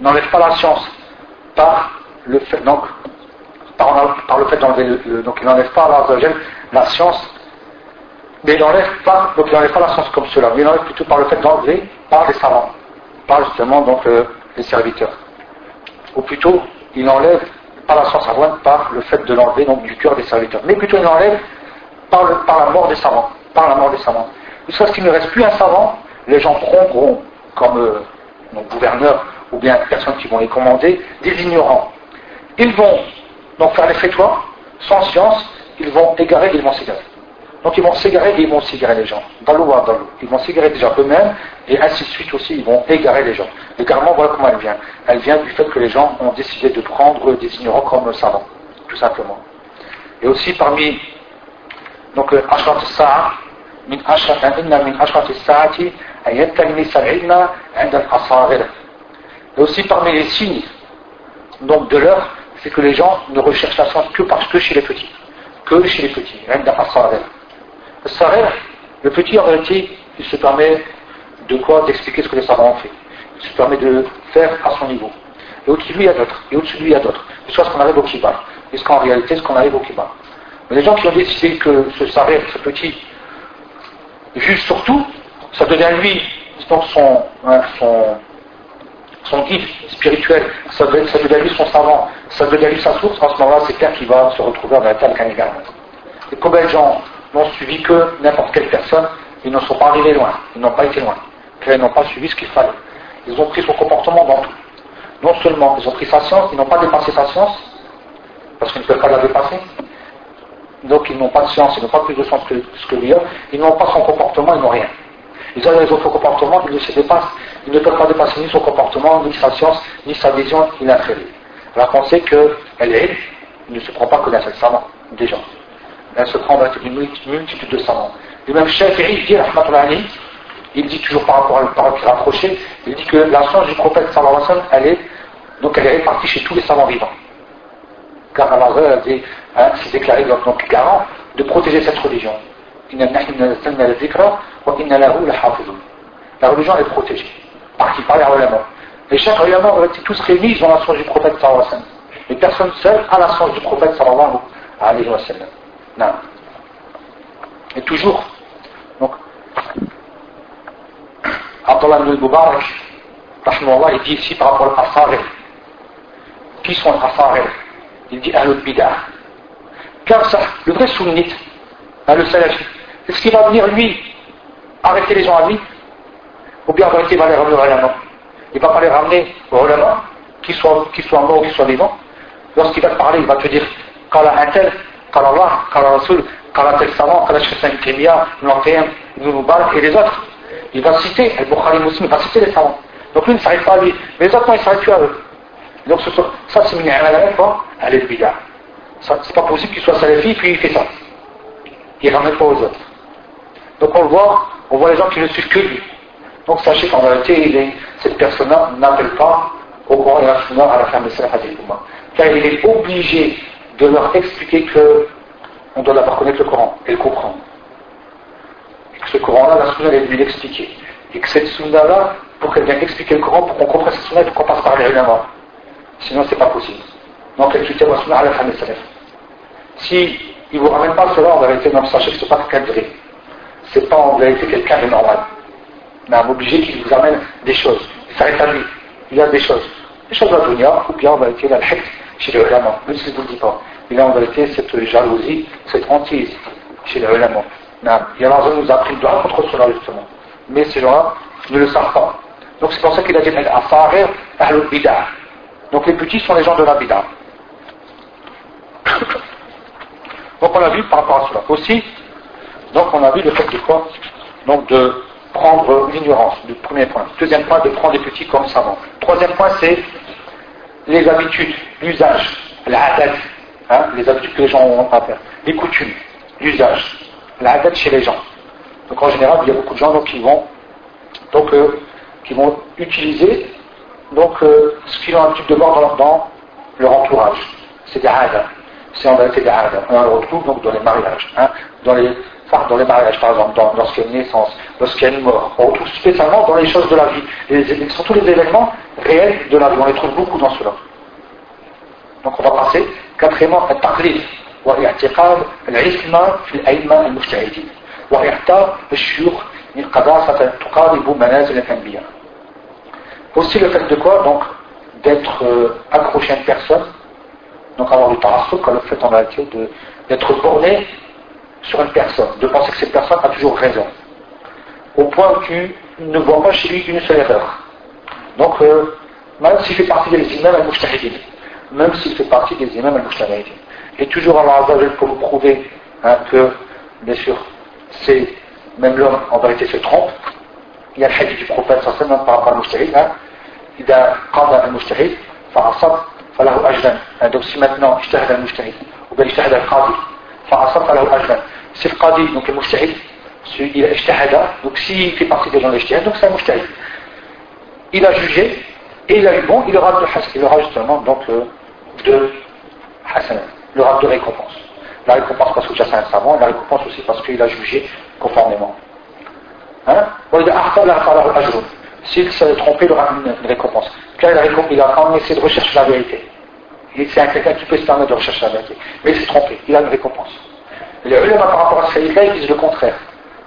n'enlève pas la science. Par le fait, donc, par, par le fait d'enlever le, donc il n'enlève pas à la science, mais il n'enlève pas, donc il n'enlève pas la science comme cela, mais il enlève plutôt par le fait d'enlever par les savants, par justement donc euh, les serviteurs. Ou plutôt, il enlève pas la science savante par le fait de l'enlever donc du cœur des serviteurs, mais plutôt il l'enlève par, par la mort des savants, par la mort des savants. Ce qu'il ne reste plus un savant, les gens prendront comme euh, gouverneur ou bien personnes qui vont les commander, des ignorants. Ils vont donc faire les fétois, sans science, ils vont égarer ils vont s'égarer. Donc ils vont s'égarer et ils vont s'égarer les gens. Dalou à dalou. Ils vont s'égarer déjà eux-mêmes et ainsi de suite aussi, ils vont égarer les gens. L'égarement, voilà comment elle vient. Elle vient du fait que les gens ont décidé de prendre des ignorants comme savants, tout simplement. Et aussi parmi donc Ashrat Sa'a, من أشرف إن من أشرف الساعة أن يتلمس العلم عند الأصاغر et aussi parmi les signes donc de l'heure, c'est que les gens ne recherchent la science que parce que chez les petits. Que chez les petits. Le petit en réalité, il se permet de quoi? D'expliquer ce que les savants ont fait. Il se permet de faire à son niveau. Et au-dessus de lui, il y a d'autres. Et au-dessus de lui, il y a d'autres. Et soit ce qu'on arrive au. Et ce qu'en réalité, ce qu'on arrive au kibar. Mais les gens qui ont décidé que ce sarer, ce petit, juge surtout, ça devient lui, son, hein, son son guide spirituel, ça devient, ça devient lui son savant, ça devient lui sa source, en ce moment-là, c'est clair qu'il va se retrouver dans la table Kanigan. Et combien de gens n'ont suivi que n'importe quelle personne, ils ne sont pas arrivés loin, ils n'ont pas été loin, ils n'ont pas suivi ce qu'il fallait. Ils ont pris son comportement dans tout. Non seulement ils ont pris sa science, ils n'ont pas dépassé sa science, parce qu'ils ne peuvent pas la dépasser. Donc ils n'ont pas de science, ils n'ont pas plus de science que ce que lui ils n'ont pas son comportement, ils n'ont rien. Ils ont les autres comportements, ils ne se dépassent, ils ne peuvent pas dépasser ni son comportement, ni sa science, ni sa vision inafférée. Alors qu'on sait est, il ne se prend pas que d'un seul savant, déjà. Elle se prend avec une multitude de savants. Et même Shafi'i dit, il dit toujours par rapport à une parole qui rapprochée, il dit que la science du prophète sallallahu alayhi elle est, donc elle est répartie chez tous les savants vivants. Car Allah hein, s'est déclaré donc garant de protéger cette religion. La religion est protégée. Par qui Par les ulama. Et chaque ulama ont été tous réunis dans la source du prophète sallallahu Les personnes seules à la sens du prophète sallallahu alayhi wa sallam. Non. Et toujours, donc, Abdullah ibn Mubarak, il dit ici par rapport à Asaril. Qui sont les Asaril? Il dit Ahlul Bid'ah. Car ça, le vrai sunnite, hein, le salafi, est-ce qu'il va venir lui arrêter les gens à lui Ou bien en vérité il va les ramener au ulama Il ne va pas les ramener au ulama, qu'ils soient, soient morts ou qu'ils soient vivants. Lorsqu'il va te parler, il va te dire Qala un tel, Qala Allah, Qala Rasul, Qala tel savant, Qala Shekhan Kemia, Ibn Ibn Mubarak et les autres. Il va citer, Al-Bukhari Muslim, il va citer les savants. Donc lui ne s'arrête pas à lui. Mais les autres, non, il s'arrête plus à eux. Donc ça, c'est une quoi Elle est le bid'a. C'est pas possible qu'il soit salafi, puis il fait ça. Il ne ramène pas aux autres. Donc on le voit, on voit les gens qui ne suivent que lui. Donc sachez qu'en réalité, cette personne-là n'appelle pas au Coran et à la fin de sa Car il est obligé de leur expliquer qu'on doit d'abord connaître le Coran et le comprendre. Et que ce Coran-là, la Sunna, elle est l'expliquer. Et que cette Sunna-là, pour qu'elle vienne expliquer le Coran, pour qu'on comprenne cette Sunna, il faut qu'on passe par les. Sinon, c'est pas possible. Donc, elle quitte la Sunna à la fin de Si il ne vous ramène pas cela, en vérité, non, sachez que ce n'est pas vrai. Ce n'est pas en vérité quelqu'un de normal. Mais est obligé qu'il vous amène des choses. Il s'arrête à lui. Il a des choses. Des choses à dunya, ou bien en vérité, il a le chez les ulama, même si je ne vous le dis pas. Il a en vérité cette jalousie, cette hantise chez les ulama. Il y a nous a pris droit contre cela justement. Mais ces gens-là ne le savent pas. Donc c'est pour ça qu'il a dit Afarir Ahlul Bid'ah. Donc les petits sont les gens de la Bid'ah. Donc on a vu par rapport à cela. Aussi, donc on a vu le fait de quoi? Donc de prendre l'ignorance, du premier point. Deuxième point, de prendre les petits comme savants. Troisième point, c'est les habitudes, l'usage, la hein, les habitudes que les gens ont à faire, les coutumes, l'usage, la chez les gens. Donc en général, il y a beaucoup de gens donc, qui vont donc euh, qui vont utiliser donc euh, ce qu'ils ont l'habitude de voir dans, leur entourage. C'est des hadas C'est en vérité des hadas. On le retrouve donc dans les mariages. Hein, dans les enfin, dans les mariages, par exemple, lorsqu'il y a une naissance, lorsqu'il y a une mort. On retrouve spécialement dans les choses de la vie. Les, surtout les événements réels de la vie. On les trouve beaucoup dans cela. Donc on va passer quatrièmement à taqlid. واعتقاد العصمة في الأئمة المجتهدين وإعطاء الشيوخ من قداسة تقارب منازل الأنبياء Aussi le fait de quoi Donc d'être euh, accroché à une personne, donc avoir le parasol, comme le fait en matière d'être borné sur une personne, de penser que cette personne a toujours raison, au point où tu ne vois pas chez lui une seule erreur. Donc, euh, même s'il fait partie des imams al-mujtahidin, même s'il fait partie des imams al-mujtahidin, et toujours Allah Azza pour nous prouver hein, que, bien sûr, même l'homme en vérité se trompe. Il y a le hadith du prophète sallallahu par rapport à al-mujtahid, hein, il a qada al-mujtahid, fa'asab فله أجرا donc si maintenant اجتهد المجتهد ou bien اجتهد القاضي فأصب فله أجرا si le qadi donc le mujtahid il a اجتهد donc s'il fait partie des gens de l'ijtihad donc c'est un mujtahid il a jugé et il a eu bon il aura, de, il aura justement donc euh, deux hasanat il aura deux récompenses. La récompense parce que c'est un savant, et la récompense aussi parce qu'il a jugé conformément. Hein S'il s'est trompé, il aura une, récompense. Car il a, quand même essayé de rechercher la vérité. C'est quelqu'un qui peut se permettre de rechercher la vérité. Mais il s'est trompé, il a une récompense. Les ulama par rapport à ce ils disent le contraire.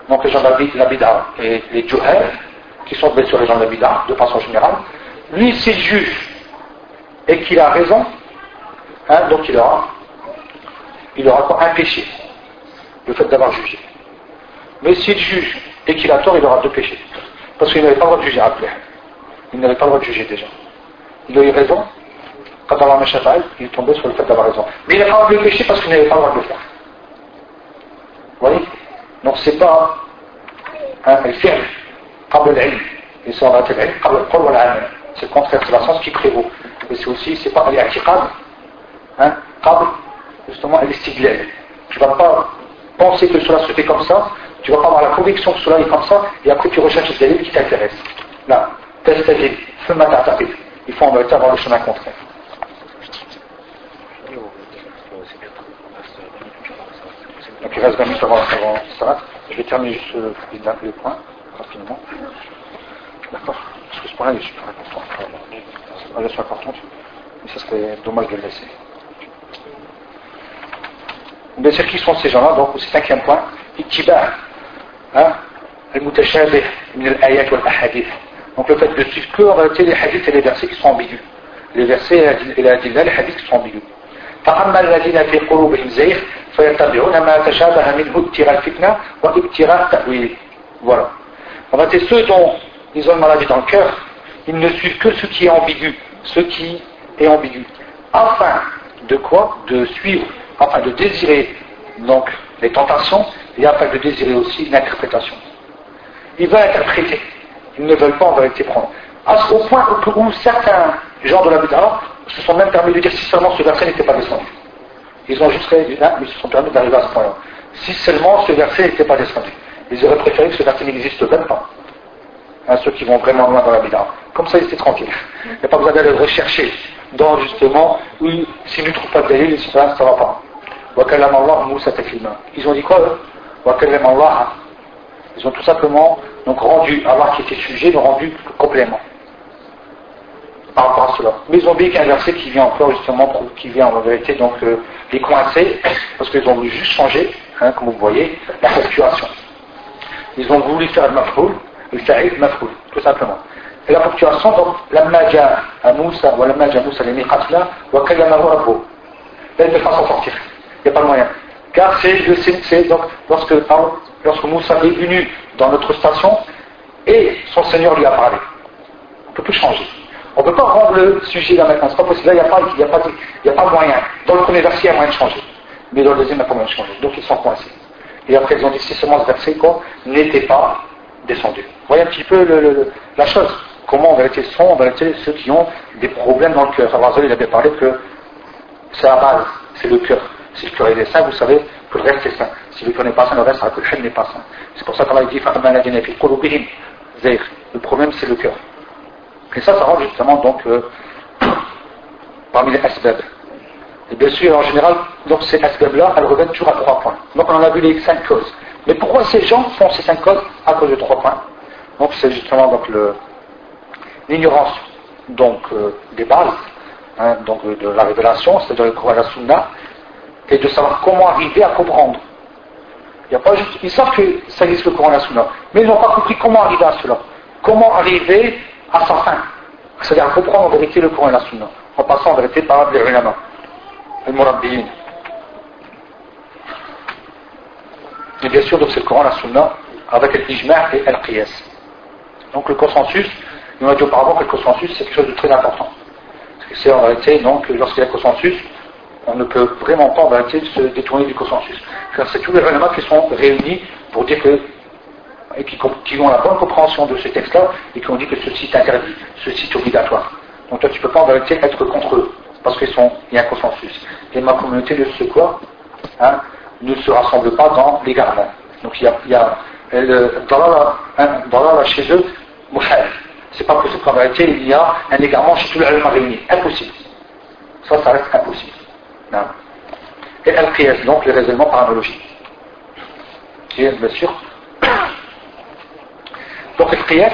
Donc les gens de la bida et les juhel, qui sont bien sûr les gens de la bida, de façon générale, lui s'il juge et qu'il a raison, hein, donc il aura il aura Un péché, le fait d'avoir jugé. Mais s'il juge et qu'il a tort, il aura deux péchés. Parce qu'il n'avait pas le droit de juger après. Il n'avait pas le droit de juger déjà. Il a eu raison. Quand Allah Meshafal, il est tombé sur le fait d'avoir raison. Mais il n'a pas envie de péché parce qu'il n'avait pas le droit de le faire. Vous voyez? Donc c'est pas un fi'l, qabl al-ilm. Et ça va être l'ilm. C'est le contraire, c'est la science qui prévaut. Mais c'est aussi, c'est pas l'i'tiqad, hein, qabl, justement, l'istighlal. Je ne vais pas penser que cela se fait comme ça, tu vas avoir la conviction que cela est comme ça, et après tu recherches des livres qui t'intéressent. Là, test feu Il faut en vérité avoir le chemin contraire. Donc il reste 20 minutes avant, avant ça. Je vais terminer juste le, les points, rapidement. D'accord Parce que ce point-là est super important. Ah, là, c'est important. Mais ça serait dommage de le laisser. Bien sûr, qui sont ces gens-là Donc, c'est cinquième point. Ittiba. Hein Al-mutashabih min al-ayat wal-ahadith. Donc, le fait de suivre que en réalité les hadiths et les versets qui sont ambigus. Les versets et la les hadiths qui sont ambigus. فأما الذين في قلوبهم زيغ فيتبعون ما تشابه منه ابتغاء الفتنة وابتغاء تأويله. Voilà. En fait, ceux dont ils ont une maladie dans le cœur, ils ne suivent que ce qui est ambigu, ce qui est ambigu. Afin de quoi De suivre, afin de désirer donc les tentations et afin de désirer aussi l'interprétation. Ils veulent interpréter, ils ne veulent pas en vérité prendre. Au point où, certains gens de la Bid'a se sont même permis de dire si seulement ce verset n'était pas descendu. Ils ont juste mais ils se sont permis d'arriver à ce point-là. Si seulement ce verset n'était pas descendu. Ils auraient préféré que ce verset n'existe même pas. À ceux qui vont vraiment loin dans la bid'a. Comme ça, ils étaient tranquilles. Il n'y a pas besoin d'aller le rechercher dans justement où, s'ils ne trouvent pas de délai, ça ne va pas. Ils ont dit quoi eux Ils ont tout simplement donc rendu Allah qui était sujet, le rendu complément par rapport à cela. Mais ils ont oublié qu'un verset qui vient encore justement, qui vient en vérité donc euh, les coincer, parce qu'ils ont voulu juste changer, hein, comme vous voyez, la ponctuation. Ils ont voulu faire le mafroul, le fa'il mafroul, tout simplement. Et la ponctuation, donc, la maja à Moussa, ou la maja Moussa les miqatla, wa kallamahu rabbu. Là, il ne peut pas s'en sortir. Il n'y a pas de moyen. Car c'est c'est donc lorsque, lorsque Moussa est venu dans notre station et son Seigneur lui a parlé. On ne peut plus changer. On ne peut pas rendre le sujet là maintenant, c'est pas possible. Là, il n'y a, pas, y moyen. Dans le premier verset, il y a moyen de changer. Mais dans le deuxième, il n'y a pas moyen de changer. Donc ils sont coincés. Et après, ils ont dit si seulement ce verset quoi, n'était pas descendu. Voyez un petit peu le, la chose. Comment en vérité sont vérité ceux qui ont des problèmes dans le cœur. Alors, il avait parlé que c'est la base, c'est le cœur. Si cœur est sain, vous savez que le reste est sain. Si le cœur n'est pas sain, le reste, n'est pas sain. C'est pour ça qu'on a dit le problème, c'est le cœur. Et ça, ça rentre justement donc euh, [COUGHS] parmi les asbab. Et bien sûr, en général, donc ces asbab-là, elles reviennent toujours à trois points. Donc on en a vu les cinq causes. Mais pourquoi ces gens font ces cinq causes À cause de trois points? Donc c'est justement donc l'ignorance donc euh, des bases, hein, donc de la révélation, c'est-à-dire le Coran la Sunna, et de savoir comment arriver à comprendre. Il ils savent que ça existe le Coran et la Sunna, mais ils n'ont pas compris comment arriver à cela. Comment arriver à sa fin. C'est-à-dire comprendre en vérité le Coran et la Sunna, en passant en vérité par les ulama, les murabbiyin. Et bien sûr, donc c'est le Coran et la Sunna avec l'ijma' et al-qiyas. Donc le consensus, on a dit auparavant que le consensus c'est quelque chose de très important. C'est en réalité, donc, lorsqu'il y a consensus, on ne peut vraiment pas réalité se détourner du consensus. C'est tous les ulama qui sont réunis pour dire que et qui, ont la bonne compréhension de ce texte-là et qui ont dit que ceci est interdit, ceci est obligatoire. Donc toi tu ne peux pas en vérité être contre eux, parce qu'il y a un consensus. Et ma communauté de ce quoi hein, ne se rassemble pas dans l'égarement. Donc il y a, il y a dans, la, chez eux, c'est pas possible qu'en vérité il y a un égarement chez tous les éléments réunis. Impossible. Ça, ça reste impossible. Et al donc les raisonnements par analogie. Bien sûr donc le qiyas,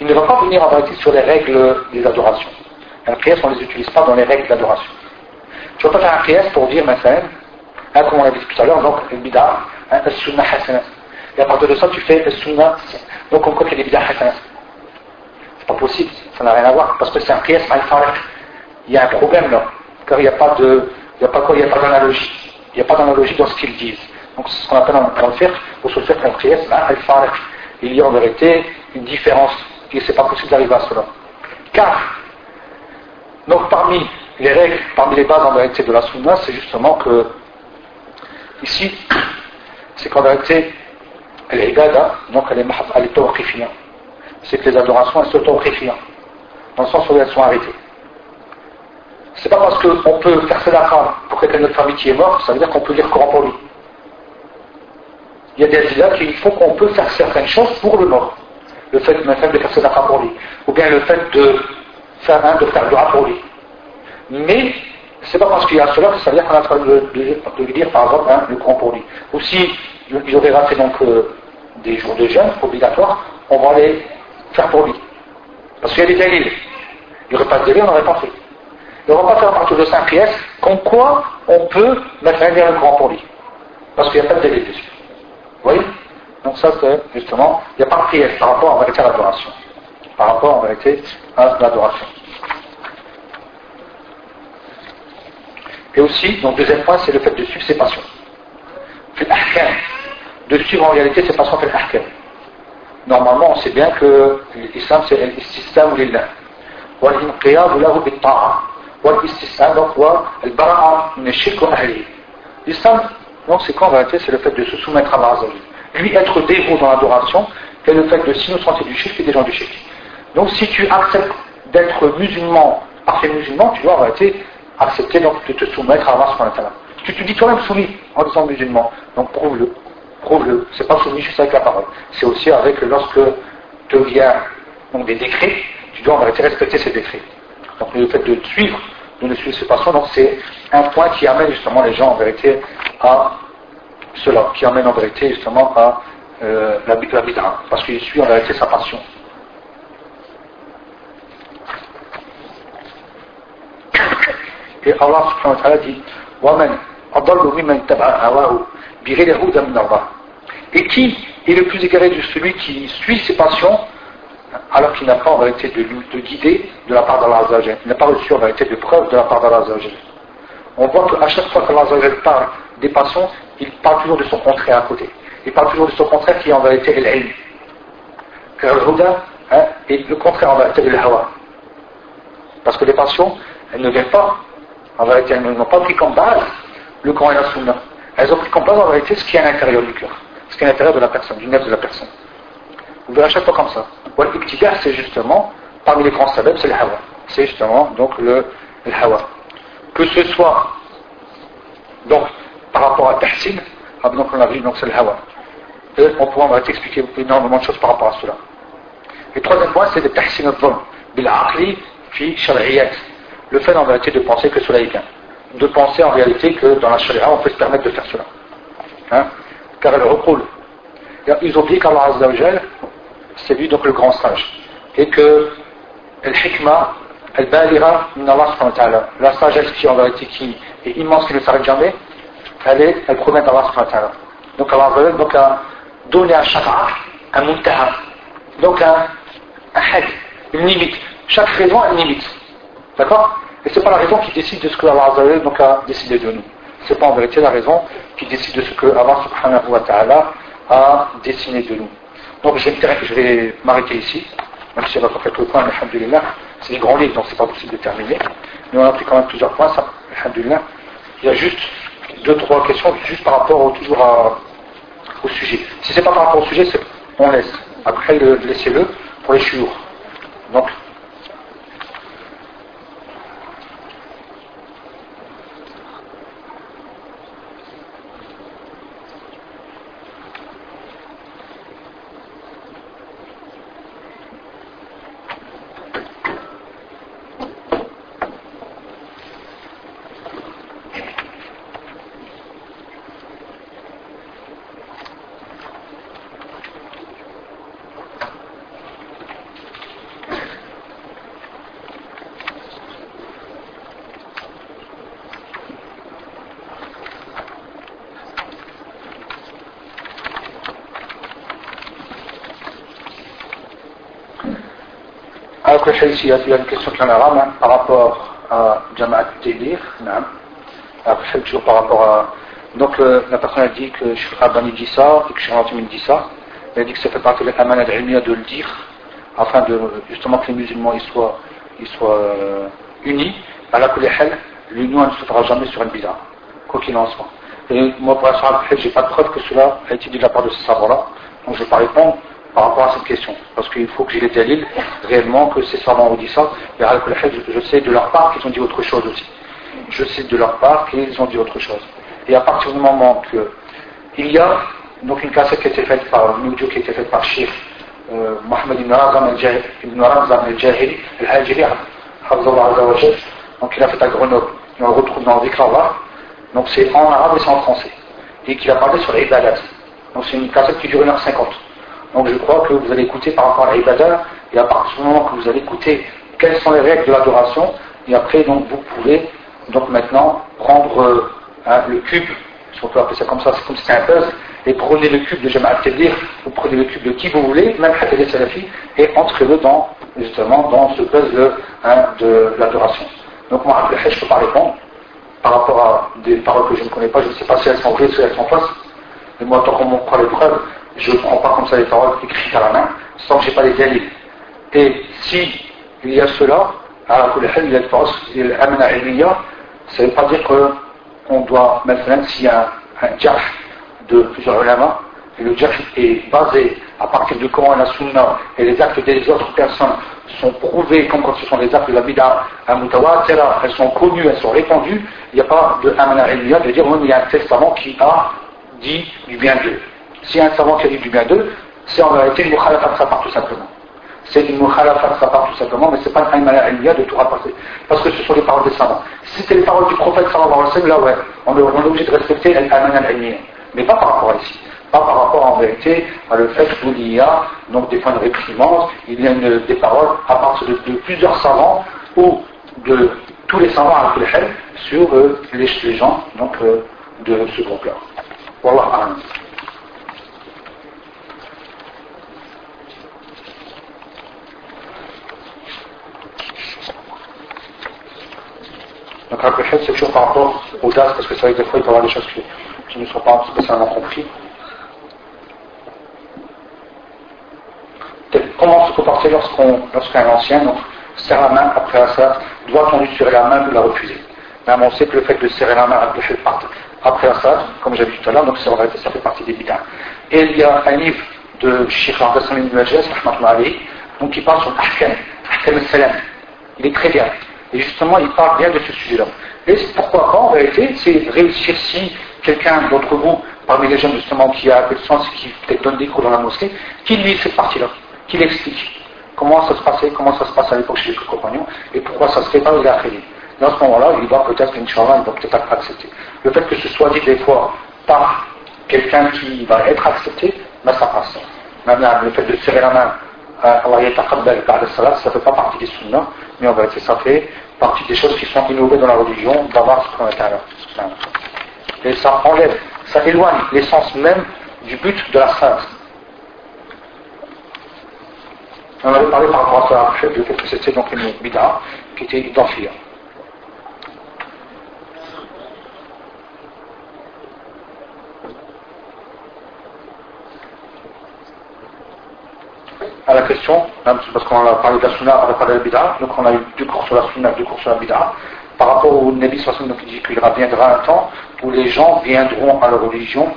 il ne va pas venir en vérité sur les règles des adorations. Un qiyas, on ne les utilise pas dans les règles d'adoration. Tu ne vas pas faire un qiyas pour dire, maintenant, hein, comme on l'a dit tout à l'heure, donc le bid'a, hein, le sunnah hasana. Et à partir de ça, tu fais le sunnah. Donc on croit qu'il y a des bid'a hasana. C'est pas possible, ça n'a rien à voir, parce que c'est un qiyas Il y a un problème là, car il n'y a pas de, n'y a pas d'analogie. Il n'y a pas d'analogie dans ce qu'ils disent. Donc c'est ce qu'on appelle dans le fiqh, ou sur le fiqh, il y a en vérité une différence, et c'est pas possible d'arriver à cela. Car, donc parmi les règles, parmi les bases en vérité de la sunna, c'est justement que, ici, [COUGHS] c'est qu'en vérité, elle est donc elle est, elle est C'est que les adorations, elles sont tawqifiyan, dans le sens où elles sont arrêtées. C'est pas parce qu'on peut faire cela pour quelqu'un de notre famille qui est mort, ça veut dire qu'on peut lire le Coran pour lui il y a des là qu'il faut qu'on peut faire certaines choses pour le mort. Le fait, de faire sadaqa pour lui. Ou bien le fait de faire un de faire du pour lui. Mais, c'est pas parce qu'il y a cela que ça veut dire qu'on a train de, lui dire, par exemple, hein, le grand pour lui. Ou si il aurait raté donc euh, des jours de jeûne obligatoires, on va les faire pour lui. Parce qu'il y a des délais. Il n'y aurait pas de délai, on n'aurait pas fait Et on ne va pas faire à partir de 5 pièces, comme quoi on peut mettre un lien grand pour lui. Parce qu'il n'y a pas de délai dessus. Vous voyez Donc ça c'est justement, il n'y a pas de pièce par rapport en vérité à l'adoration. Par rapport en vérité à l'adoration. Et aussi, donc deuxième point, c'est le fait de suivre ses passions. De suivre en réalité ses passions fait l'ahkam. Normalement, on sait bien que l'islam c'est l'istislam lillah. والانقياد له بالطاعة والاستسلام donc والبراءة من الشرك وأهله. L'islam, donc c'est quoi en réalité C'est le fait de se soumettre à Allah Lui être dévot dans l'adoration, et le fait de s'innocenter du shirk et des gens du shirk. Donc si tu acceptes d'être musulman, parfait musulman, tu dois en réalité accepter donc de te soumettre à Allah Tu te dis toi-même soumis en disant musulman, donc prouve-le. Prouve-le. C'est pas soumis juste avec la parole. C'est aussi avec lorsque te vient donc, des décrets, tu dois en vérité respecter ces décrets. Donc le fait de suivre, de ne suivre passant, donc c'est un point qui amène justement les gens en vérité à cela, qui amène en vérité justement à euh, la, la bid'a, parce qu'il suit en vérité sa passion. Et Allah subhanahu wa ta'ala dit Et qui est le plus égaré de celui qui suit ses passions alors qu'il n'a pas en vérité de, de guider de la part d'Allah Azzawajal. Il n'a pas reçu en vérité de preuve de la part d'Allah Azzawajal. On voit qu'à chaque fois qu'Allah Azzawajal parle des passions, il parle toujours de son contraire à côté. Il parle toujours de son contraire qui est en vérité l'ilm. Car hein, est le contraire en vérité de l'hawa. Parce que les passions, elles ne viennent pas en vérité, elles n'ont pas pris comme base le Coran et la Sunna. Elles ont pris comme base en vérité ce qui est à l'intérieur du cœur, ce qui est à l'intérieur de la personne, du nef de la personne. Vous verrez à chaque fois comme ça. L'ibtigar, c'est justement, parmi les grands sabab, c'est le hawa. C'est justement donc le, hawa. Que ce soit donc par rapport à tahsin, ah, donc on a vu donc c'est le hawa. Et on pourra en expliquer énormément de choses par rapport à cela. Et troisième point, c'est le tahsin al-dhulm, bil aqli fi shar'iyat le fait en vérité de penser que cela est bien. De penser en réalité que dans la charia, on peut se permettre de faire cela. Hein? Car elle recoule. Ils ont dit qu'Allah Azzawajal, c'est lui donc le grand sage. Et que al-hikmah, al-balira La sagesse qui en vérité qui est immense, qui ne s'arrête jamais, elle, est, elle provient d'Allah Donc Allah donc, a donné à chaque acte un muntaha. Donc un, un had, une limite. Chaque raison a une limite. D'accord? Et ce n'est pas la raison qui décide de ce que Allah donc a décidé de nous. Ce n'est pas en vérité la raison qui décide de ce que Allah subhanahu wa ta'ala a dessiné de nous. Donc je vais m'arrêter ici, même si on a pas fait tout le point, alhamdulillah. C'est des grands livres, donc c'est pas possible de terminer. Mais on a pris quand même plusieurs points, ça, alhamdulillah. Il y a juste deux, trois questions, juste par rapport au, toujours au sujet. Si c'est pas par rapport au sujet, on laisse. Après, laissez-le pour les chiours. Donc, il y a une question qui en a par rapport à Jama'at Télir. Après, toujours par rapport à. Donc, la personne a dit que Sheikh Rabani dit ça et que Sheikh dit ça. Elle a dit que ça fait partie de l'amana de de le dire, afin de justement que les musulmans soient, soient euh, unis. À la l'union ne se fera jamais sur une bid'a, quoi qu'il en soit. Et moi, pour l'instant, je n'ai pas de preuve que cela a été dit de la part de ce savoir-là. Donc, je ne vais pas répondre par rapport à cette question. Parce qu'il faut que j'ai les dalils réellement que ces savants ont dit ça. Et je sais de leur part qu'ils ont dit autre chose aussi. Je sais de leur part qu'ils ont dit autre chose. Et à partir du moment que il y a donc une cassette qui a été faite par une qui a été faite par Sheikh euh, Mohamed ibn Ramzan al-Jahili, al-Hajiri, donc il a fait à Grenoble. on le retrouve dans Vikrava. Donc c'est en arabe et c'est en français. Et qu'il a parlé sur les. Donc c'est une cassette qui dure 1h50. Donc je crois que vous allez écouter par rapport à l'Ibadah, et à partir du moment que vous allez écouter quelles sont les règles de l'adoration, et après donc vous pouvez donc maintenant prendre euh, hein, le cube, si on peut appeler ça comme ça, c'est comme si c'était un puzzle, et prenez le cube de Jamal dire vous prenez le cube de qui vous voulez, même Hatel Salafi, et entrez-le dans, justement, dans ce puzzle hein, de l'adoration. Donc moi, je ne peux pas répondre par rapport à des paroles que je ne connais pas, je ne sais pas si elles sont vraies, si elles sont fausses. Et moi, tant qu'on me prend les preuves, je ne prends pas comme ça les paroles écrites à la main, sans que je n'ai pas les dialogues. Et si il y a cela, à il y a le ça ne veut pas dire qu'on doit, maintenant, s'il y a un, un de plusieurs ulama, et le jarh est basé à partir de Coran la Sunna, et les actes des autres personnes sont prouvés comme quand ce sont les actes de la bid'a mutawatira, elles sont connues, elles sont répandues, il n'y a pas de ilmiya de dire, il y a un testament qui a dit du bien d'eux. A un savant qui a dit du bien d'eux, c'est en réalité une mukhalafat sa part tout simplement. C'est une mukhalafat sa part tout simplement, mais ce n'est pas un amana ilmiya de tout rapporter. Parce que ce sont les paroles des savants. Si c'était les paroles du prophète sallallahu alayhi wa sallam, là ouais, on est, obligé de respecter l'amana ilmiya. Mais pas par rapport à ici pas par rapport en vérité à le fait qu'il y a donc des points de réprimande, il y a des paroles à partir de, plusieurs savants ou de tous les savants à sur euh, les, gens donc, euh, de ce groupe-là. Voilà. Donc, après, c'est toujours par rapport aux dates, parce que c'est vrai que des fois, il peut y avoir des choses qui ne sont pas spécialement comprises. comment se comporter lorsqu'un ancien serre la main après ça Doit-on lui serrer la main ou la refuser Même on sait que le fait de serrer la main après Assad, comme j'ai dit tout à l'heure, donc ça, ça fait partie des bidins. Et il y a un livre de Sheikh Hassan ibn donc qui parle sur Ahkam, Ahkam al-Salam. Il est très bien. Et justement, il parle bien de ce sujet-là. Et pourquoi pas, en réalité, c'est réussir si quelqu'un d'entre vous, parmi les jeunes justement, qui a le sens, qui peut-être donne des cours dans la mosquée, qui lit cette partie-là qu'il explique comment ça se passait, comment ça se passe à l'époque chez les compagnons, et pourquoi ça se fait pas il a Dans ce moment-là, il va peut-être, Inch'Allah, il va peut-être accepter. Le fait que ce soit dit des fois par quelqu'un qui va être accepté, ben ça passe. Maintenant, le fait de serrer la main Allah par le salat, ça ne fait pas partie des sunnahs, mais en vérité, ça fait partie des choses qui sont innovées dans la religion, d'avoir ce qu'on est Et ça enlève, ça éloigne l'essence même du but de la sainte. On avait parlé par rapport à ça, fait que c'était donc une bida qui était identifiée. À la question, parce qu'on a parlé de la sunna, on a parlé de la bida, donc on a eu deux cours sur la sunna, deux cours sur la bida. Par rapport au Nabi Sallallahu donc il dit qu'il reviendra un temps où les gens viendront à la religion,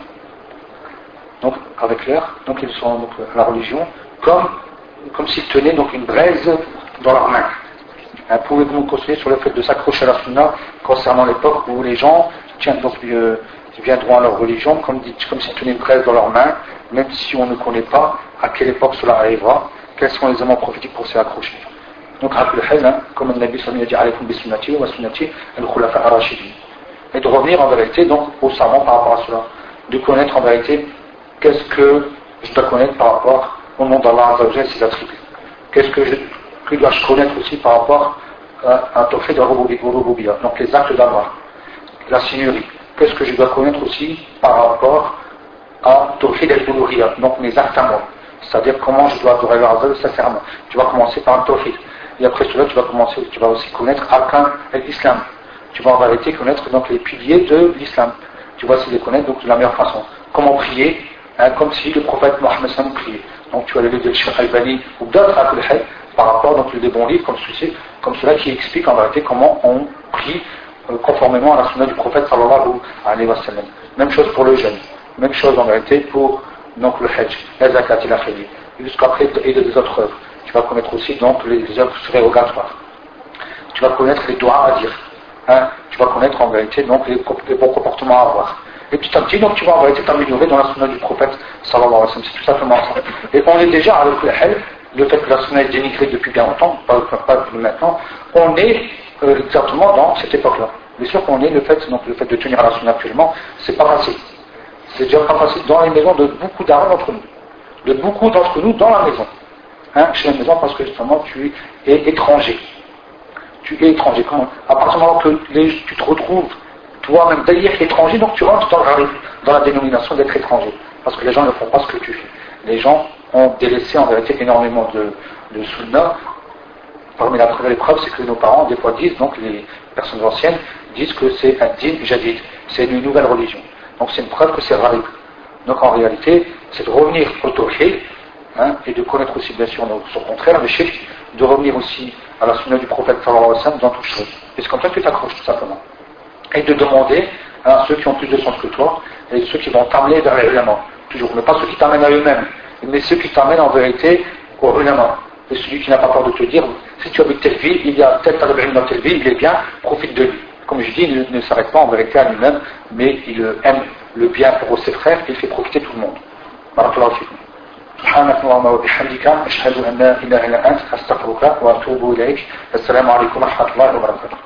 donc avec l'air, donc ils donc, à la religion, comme comme s'ils tenaient donc une braise dans leurs mains. Hein, pouvez-vous me conseiller sur le fait de s'accrocher à la sunna concernant l'époque où les gens tiennent, donc, euh, viendront à leur religion comme, comme s'ils tenaient une braise dans leurs mains, même si on ne connaît pas à quelle époque cela arrivera, quels sont les éléments prophétiques pour s'y accrocher. Donc, hein, comme le Nabi sallallahu alayhi wa. Et de revenir en vérité donc aux savants par rapport à cela. De connaître en vérité qu'est-ce que je dois connaître par rapport au nom d'Allah Azzawajal ses attributs. Qu'est-ce que, je, dois-je connaître aussi par rapport à un tawhid de Rububiyya, donc les actes d'Allah, la seigneurie. Qu'est-ce que je dois connaître aussi par rapport à tawhid al donc mes actes à moi. C'est-à-dire comment je dois adorer Allah sincèrement. Tu vas commencer par un tawhid. Et après cela, tu vas commencer, tu vas aussi connaître Arkan l'islam. Tu vas en vérité connaître donc les piliers de l'islam. Tu vas aussi les connaître donc de la meilleure façon. Comment prier, hein, comme si le prophète Mohammed priait. Donc tu as le livre de Cheikh Albani ou d'autres par rapport donc des bons livres comme ceci, comme cela qui explique en vérité comment on prie conformément à la sunna du prophète sallallahu alayhi wa sallam. Même chose pour le jeûne, même chose en vérité pour donc le hajj, la zakat et la Jusqu'après et des autres œuvres. Tu vas connaître aussi donc les œuvres rérogatoires. Tu vas connaître les doigts à dire. Hein? Tu vas connaître en vérité donc les bons comportements à avoir. Et petit à petit, donc tu vas en réalité t'améliorer dans la sunna du prophète sallallahu alayhi wa sallam. C'est tout simplement ça. Et on est déjà avec le le fait que la sunna est dénigrée depuis bien longtemps, pas, pas depuis maintenant, on est euh, exactement dans cette époque-là. Bien sûr qu'on est le fait, donc le fait de tenir à la sunna actuellement, c'est pas facile. C'est déjà pas facile dans les maisons de beaucoup d'armes d'entre nous. De beaucoup d'entre nous dans la maison. Hein, chez la maison parce que justement tu es étranger. tu es étranger. Comment À partir du moment que tu te retrouves toi-même d'ailleurs étranger, donc tu rentres dans, dans la dénomination d'être étranger. Parce que les gens ne font pas ce que tu fais. Les gens ont délaissé en vérité énormément de, de. Parmi la première épreuve, c'est que nos parents, des fois, disent, donc les personnes anciennes, disent que c'est un din jadid, c'est une nouvelle religion. Donc c'est une preuve que c'est rare. Donc en réalité, c'est de revenir au tawhid, hein, et de connaître aussi bien sûr son contraire, le shirk, de revenir aussi à la sunna du prophète dans toute chose. Et c'est comme ça que tu t'accroches tout simplement. Et de demander à ceux qui ont plus de sens que toi, et ceux qui vont t'amener vers les toujours, mais pas ceux qui t'amènent à eux-mêmes, mais ceux qui t'amènent en vérité au ulama. Et celui qui n'a pas peur de te dire, si tu habites telle ville, il y a tel talib dans telle ville, il est bien, profite de lui. Comme je dis, il ne, s'arrête pas en vérité à lui-même, mais il aime le bien pour ses frères, et il fait profiter tout le monde. سبحانك اللهم وبحمدك أشهد أن لا إله إلا أنت أستغفرك وأتوب إليك السلام عليكم ورحمة الله وبركاته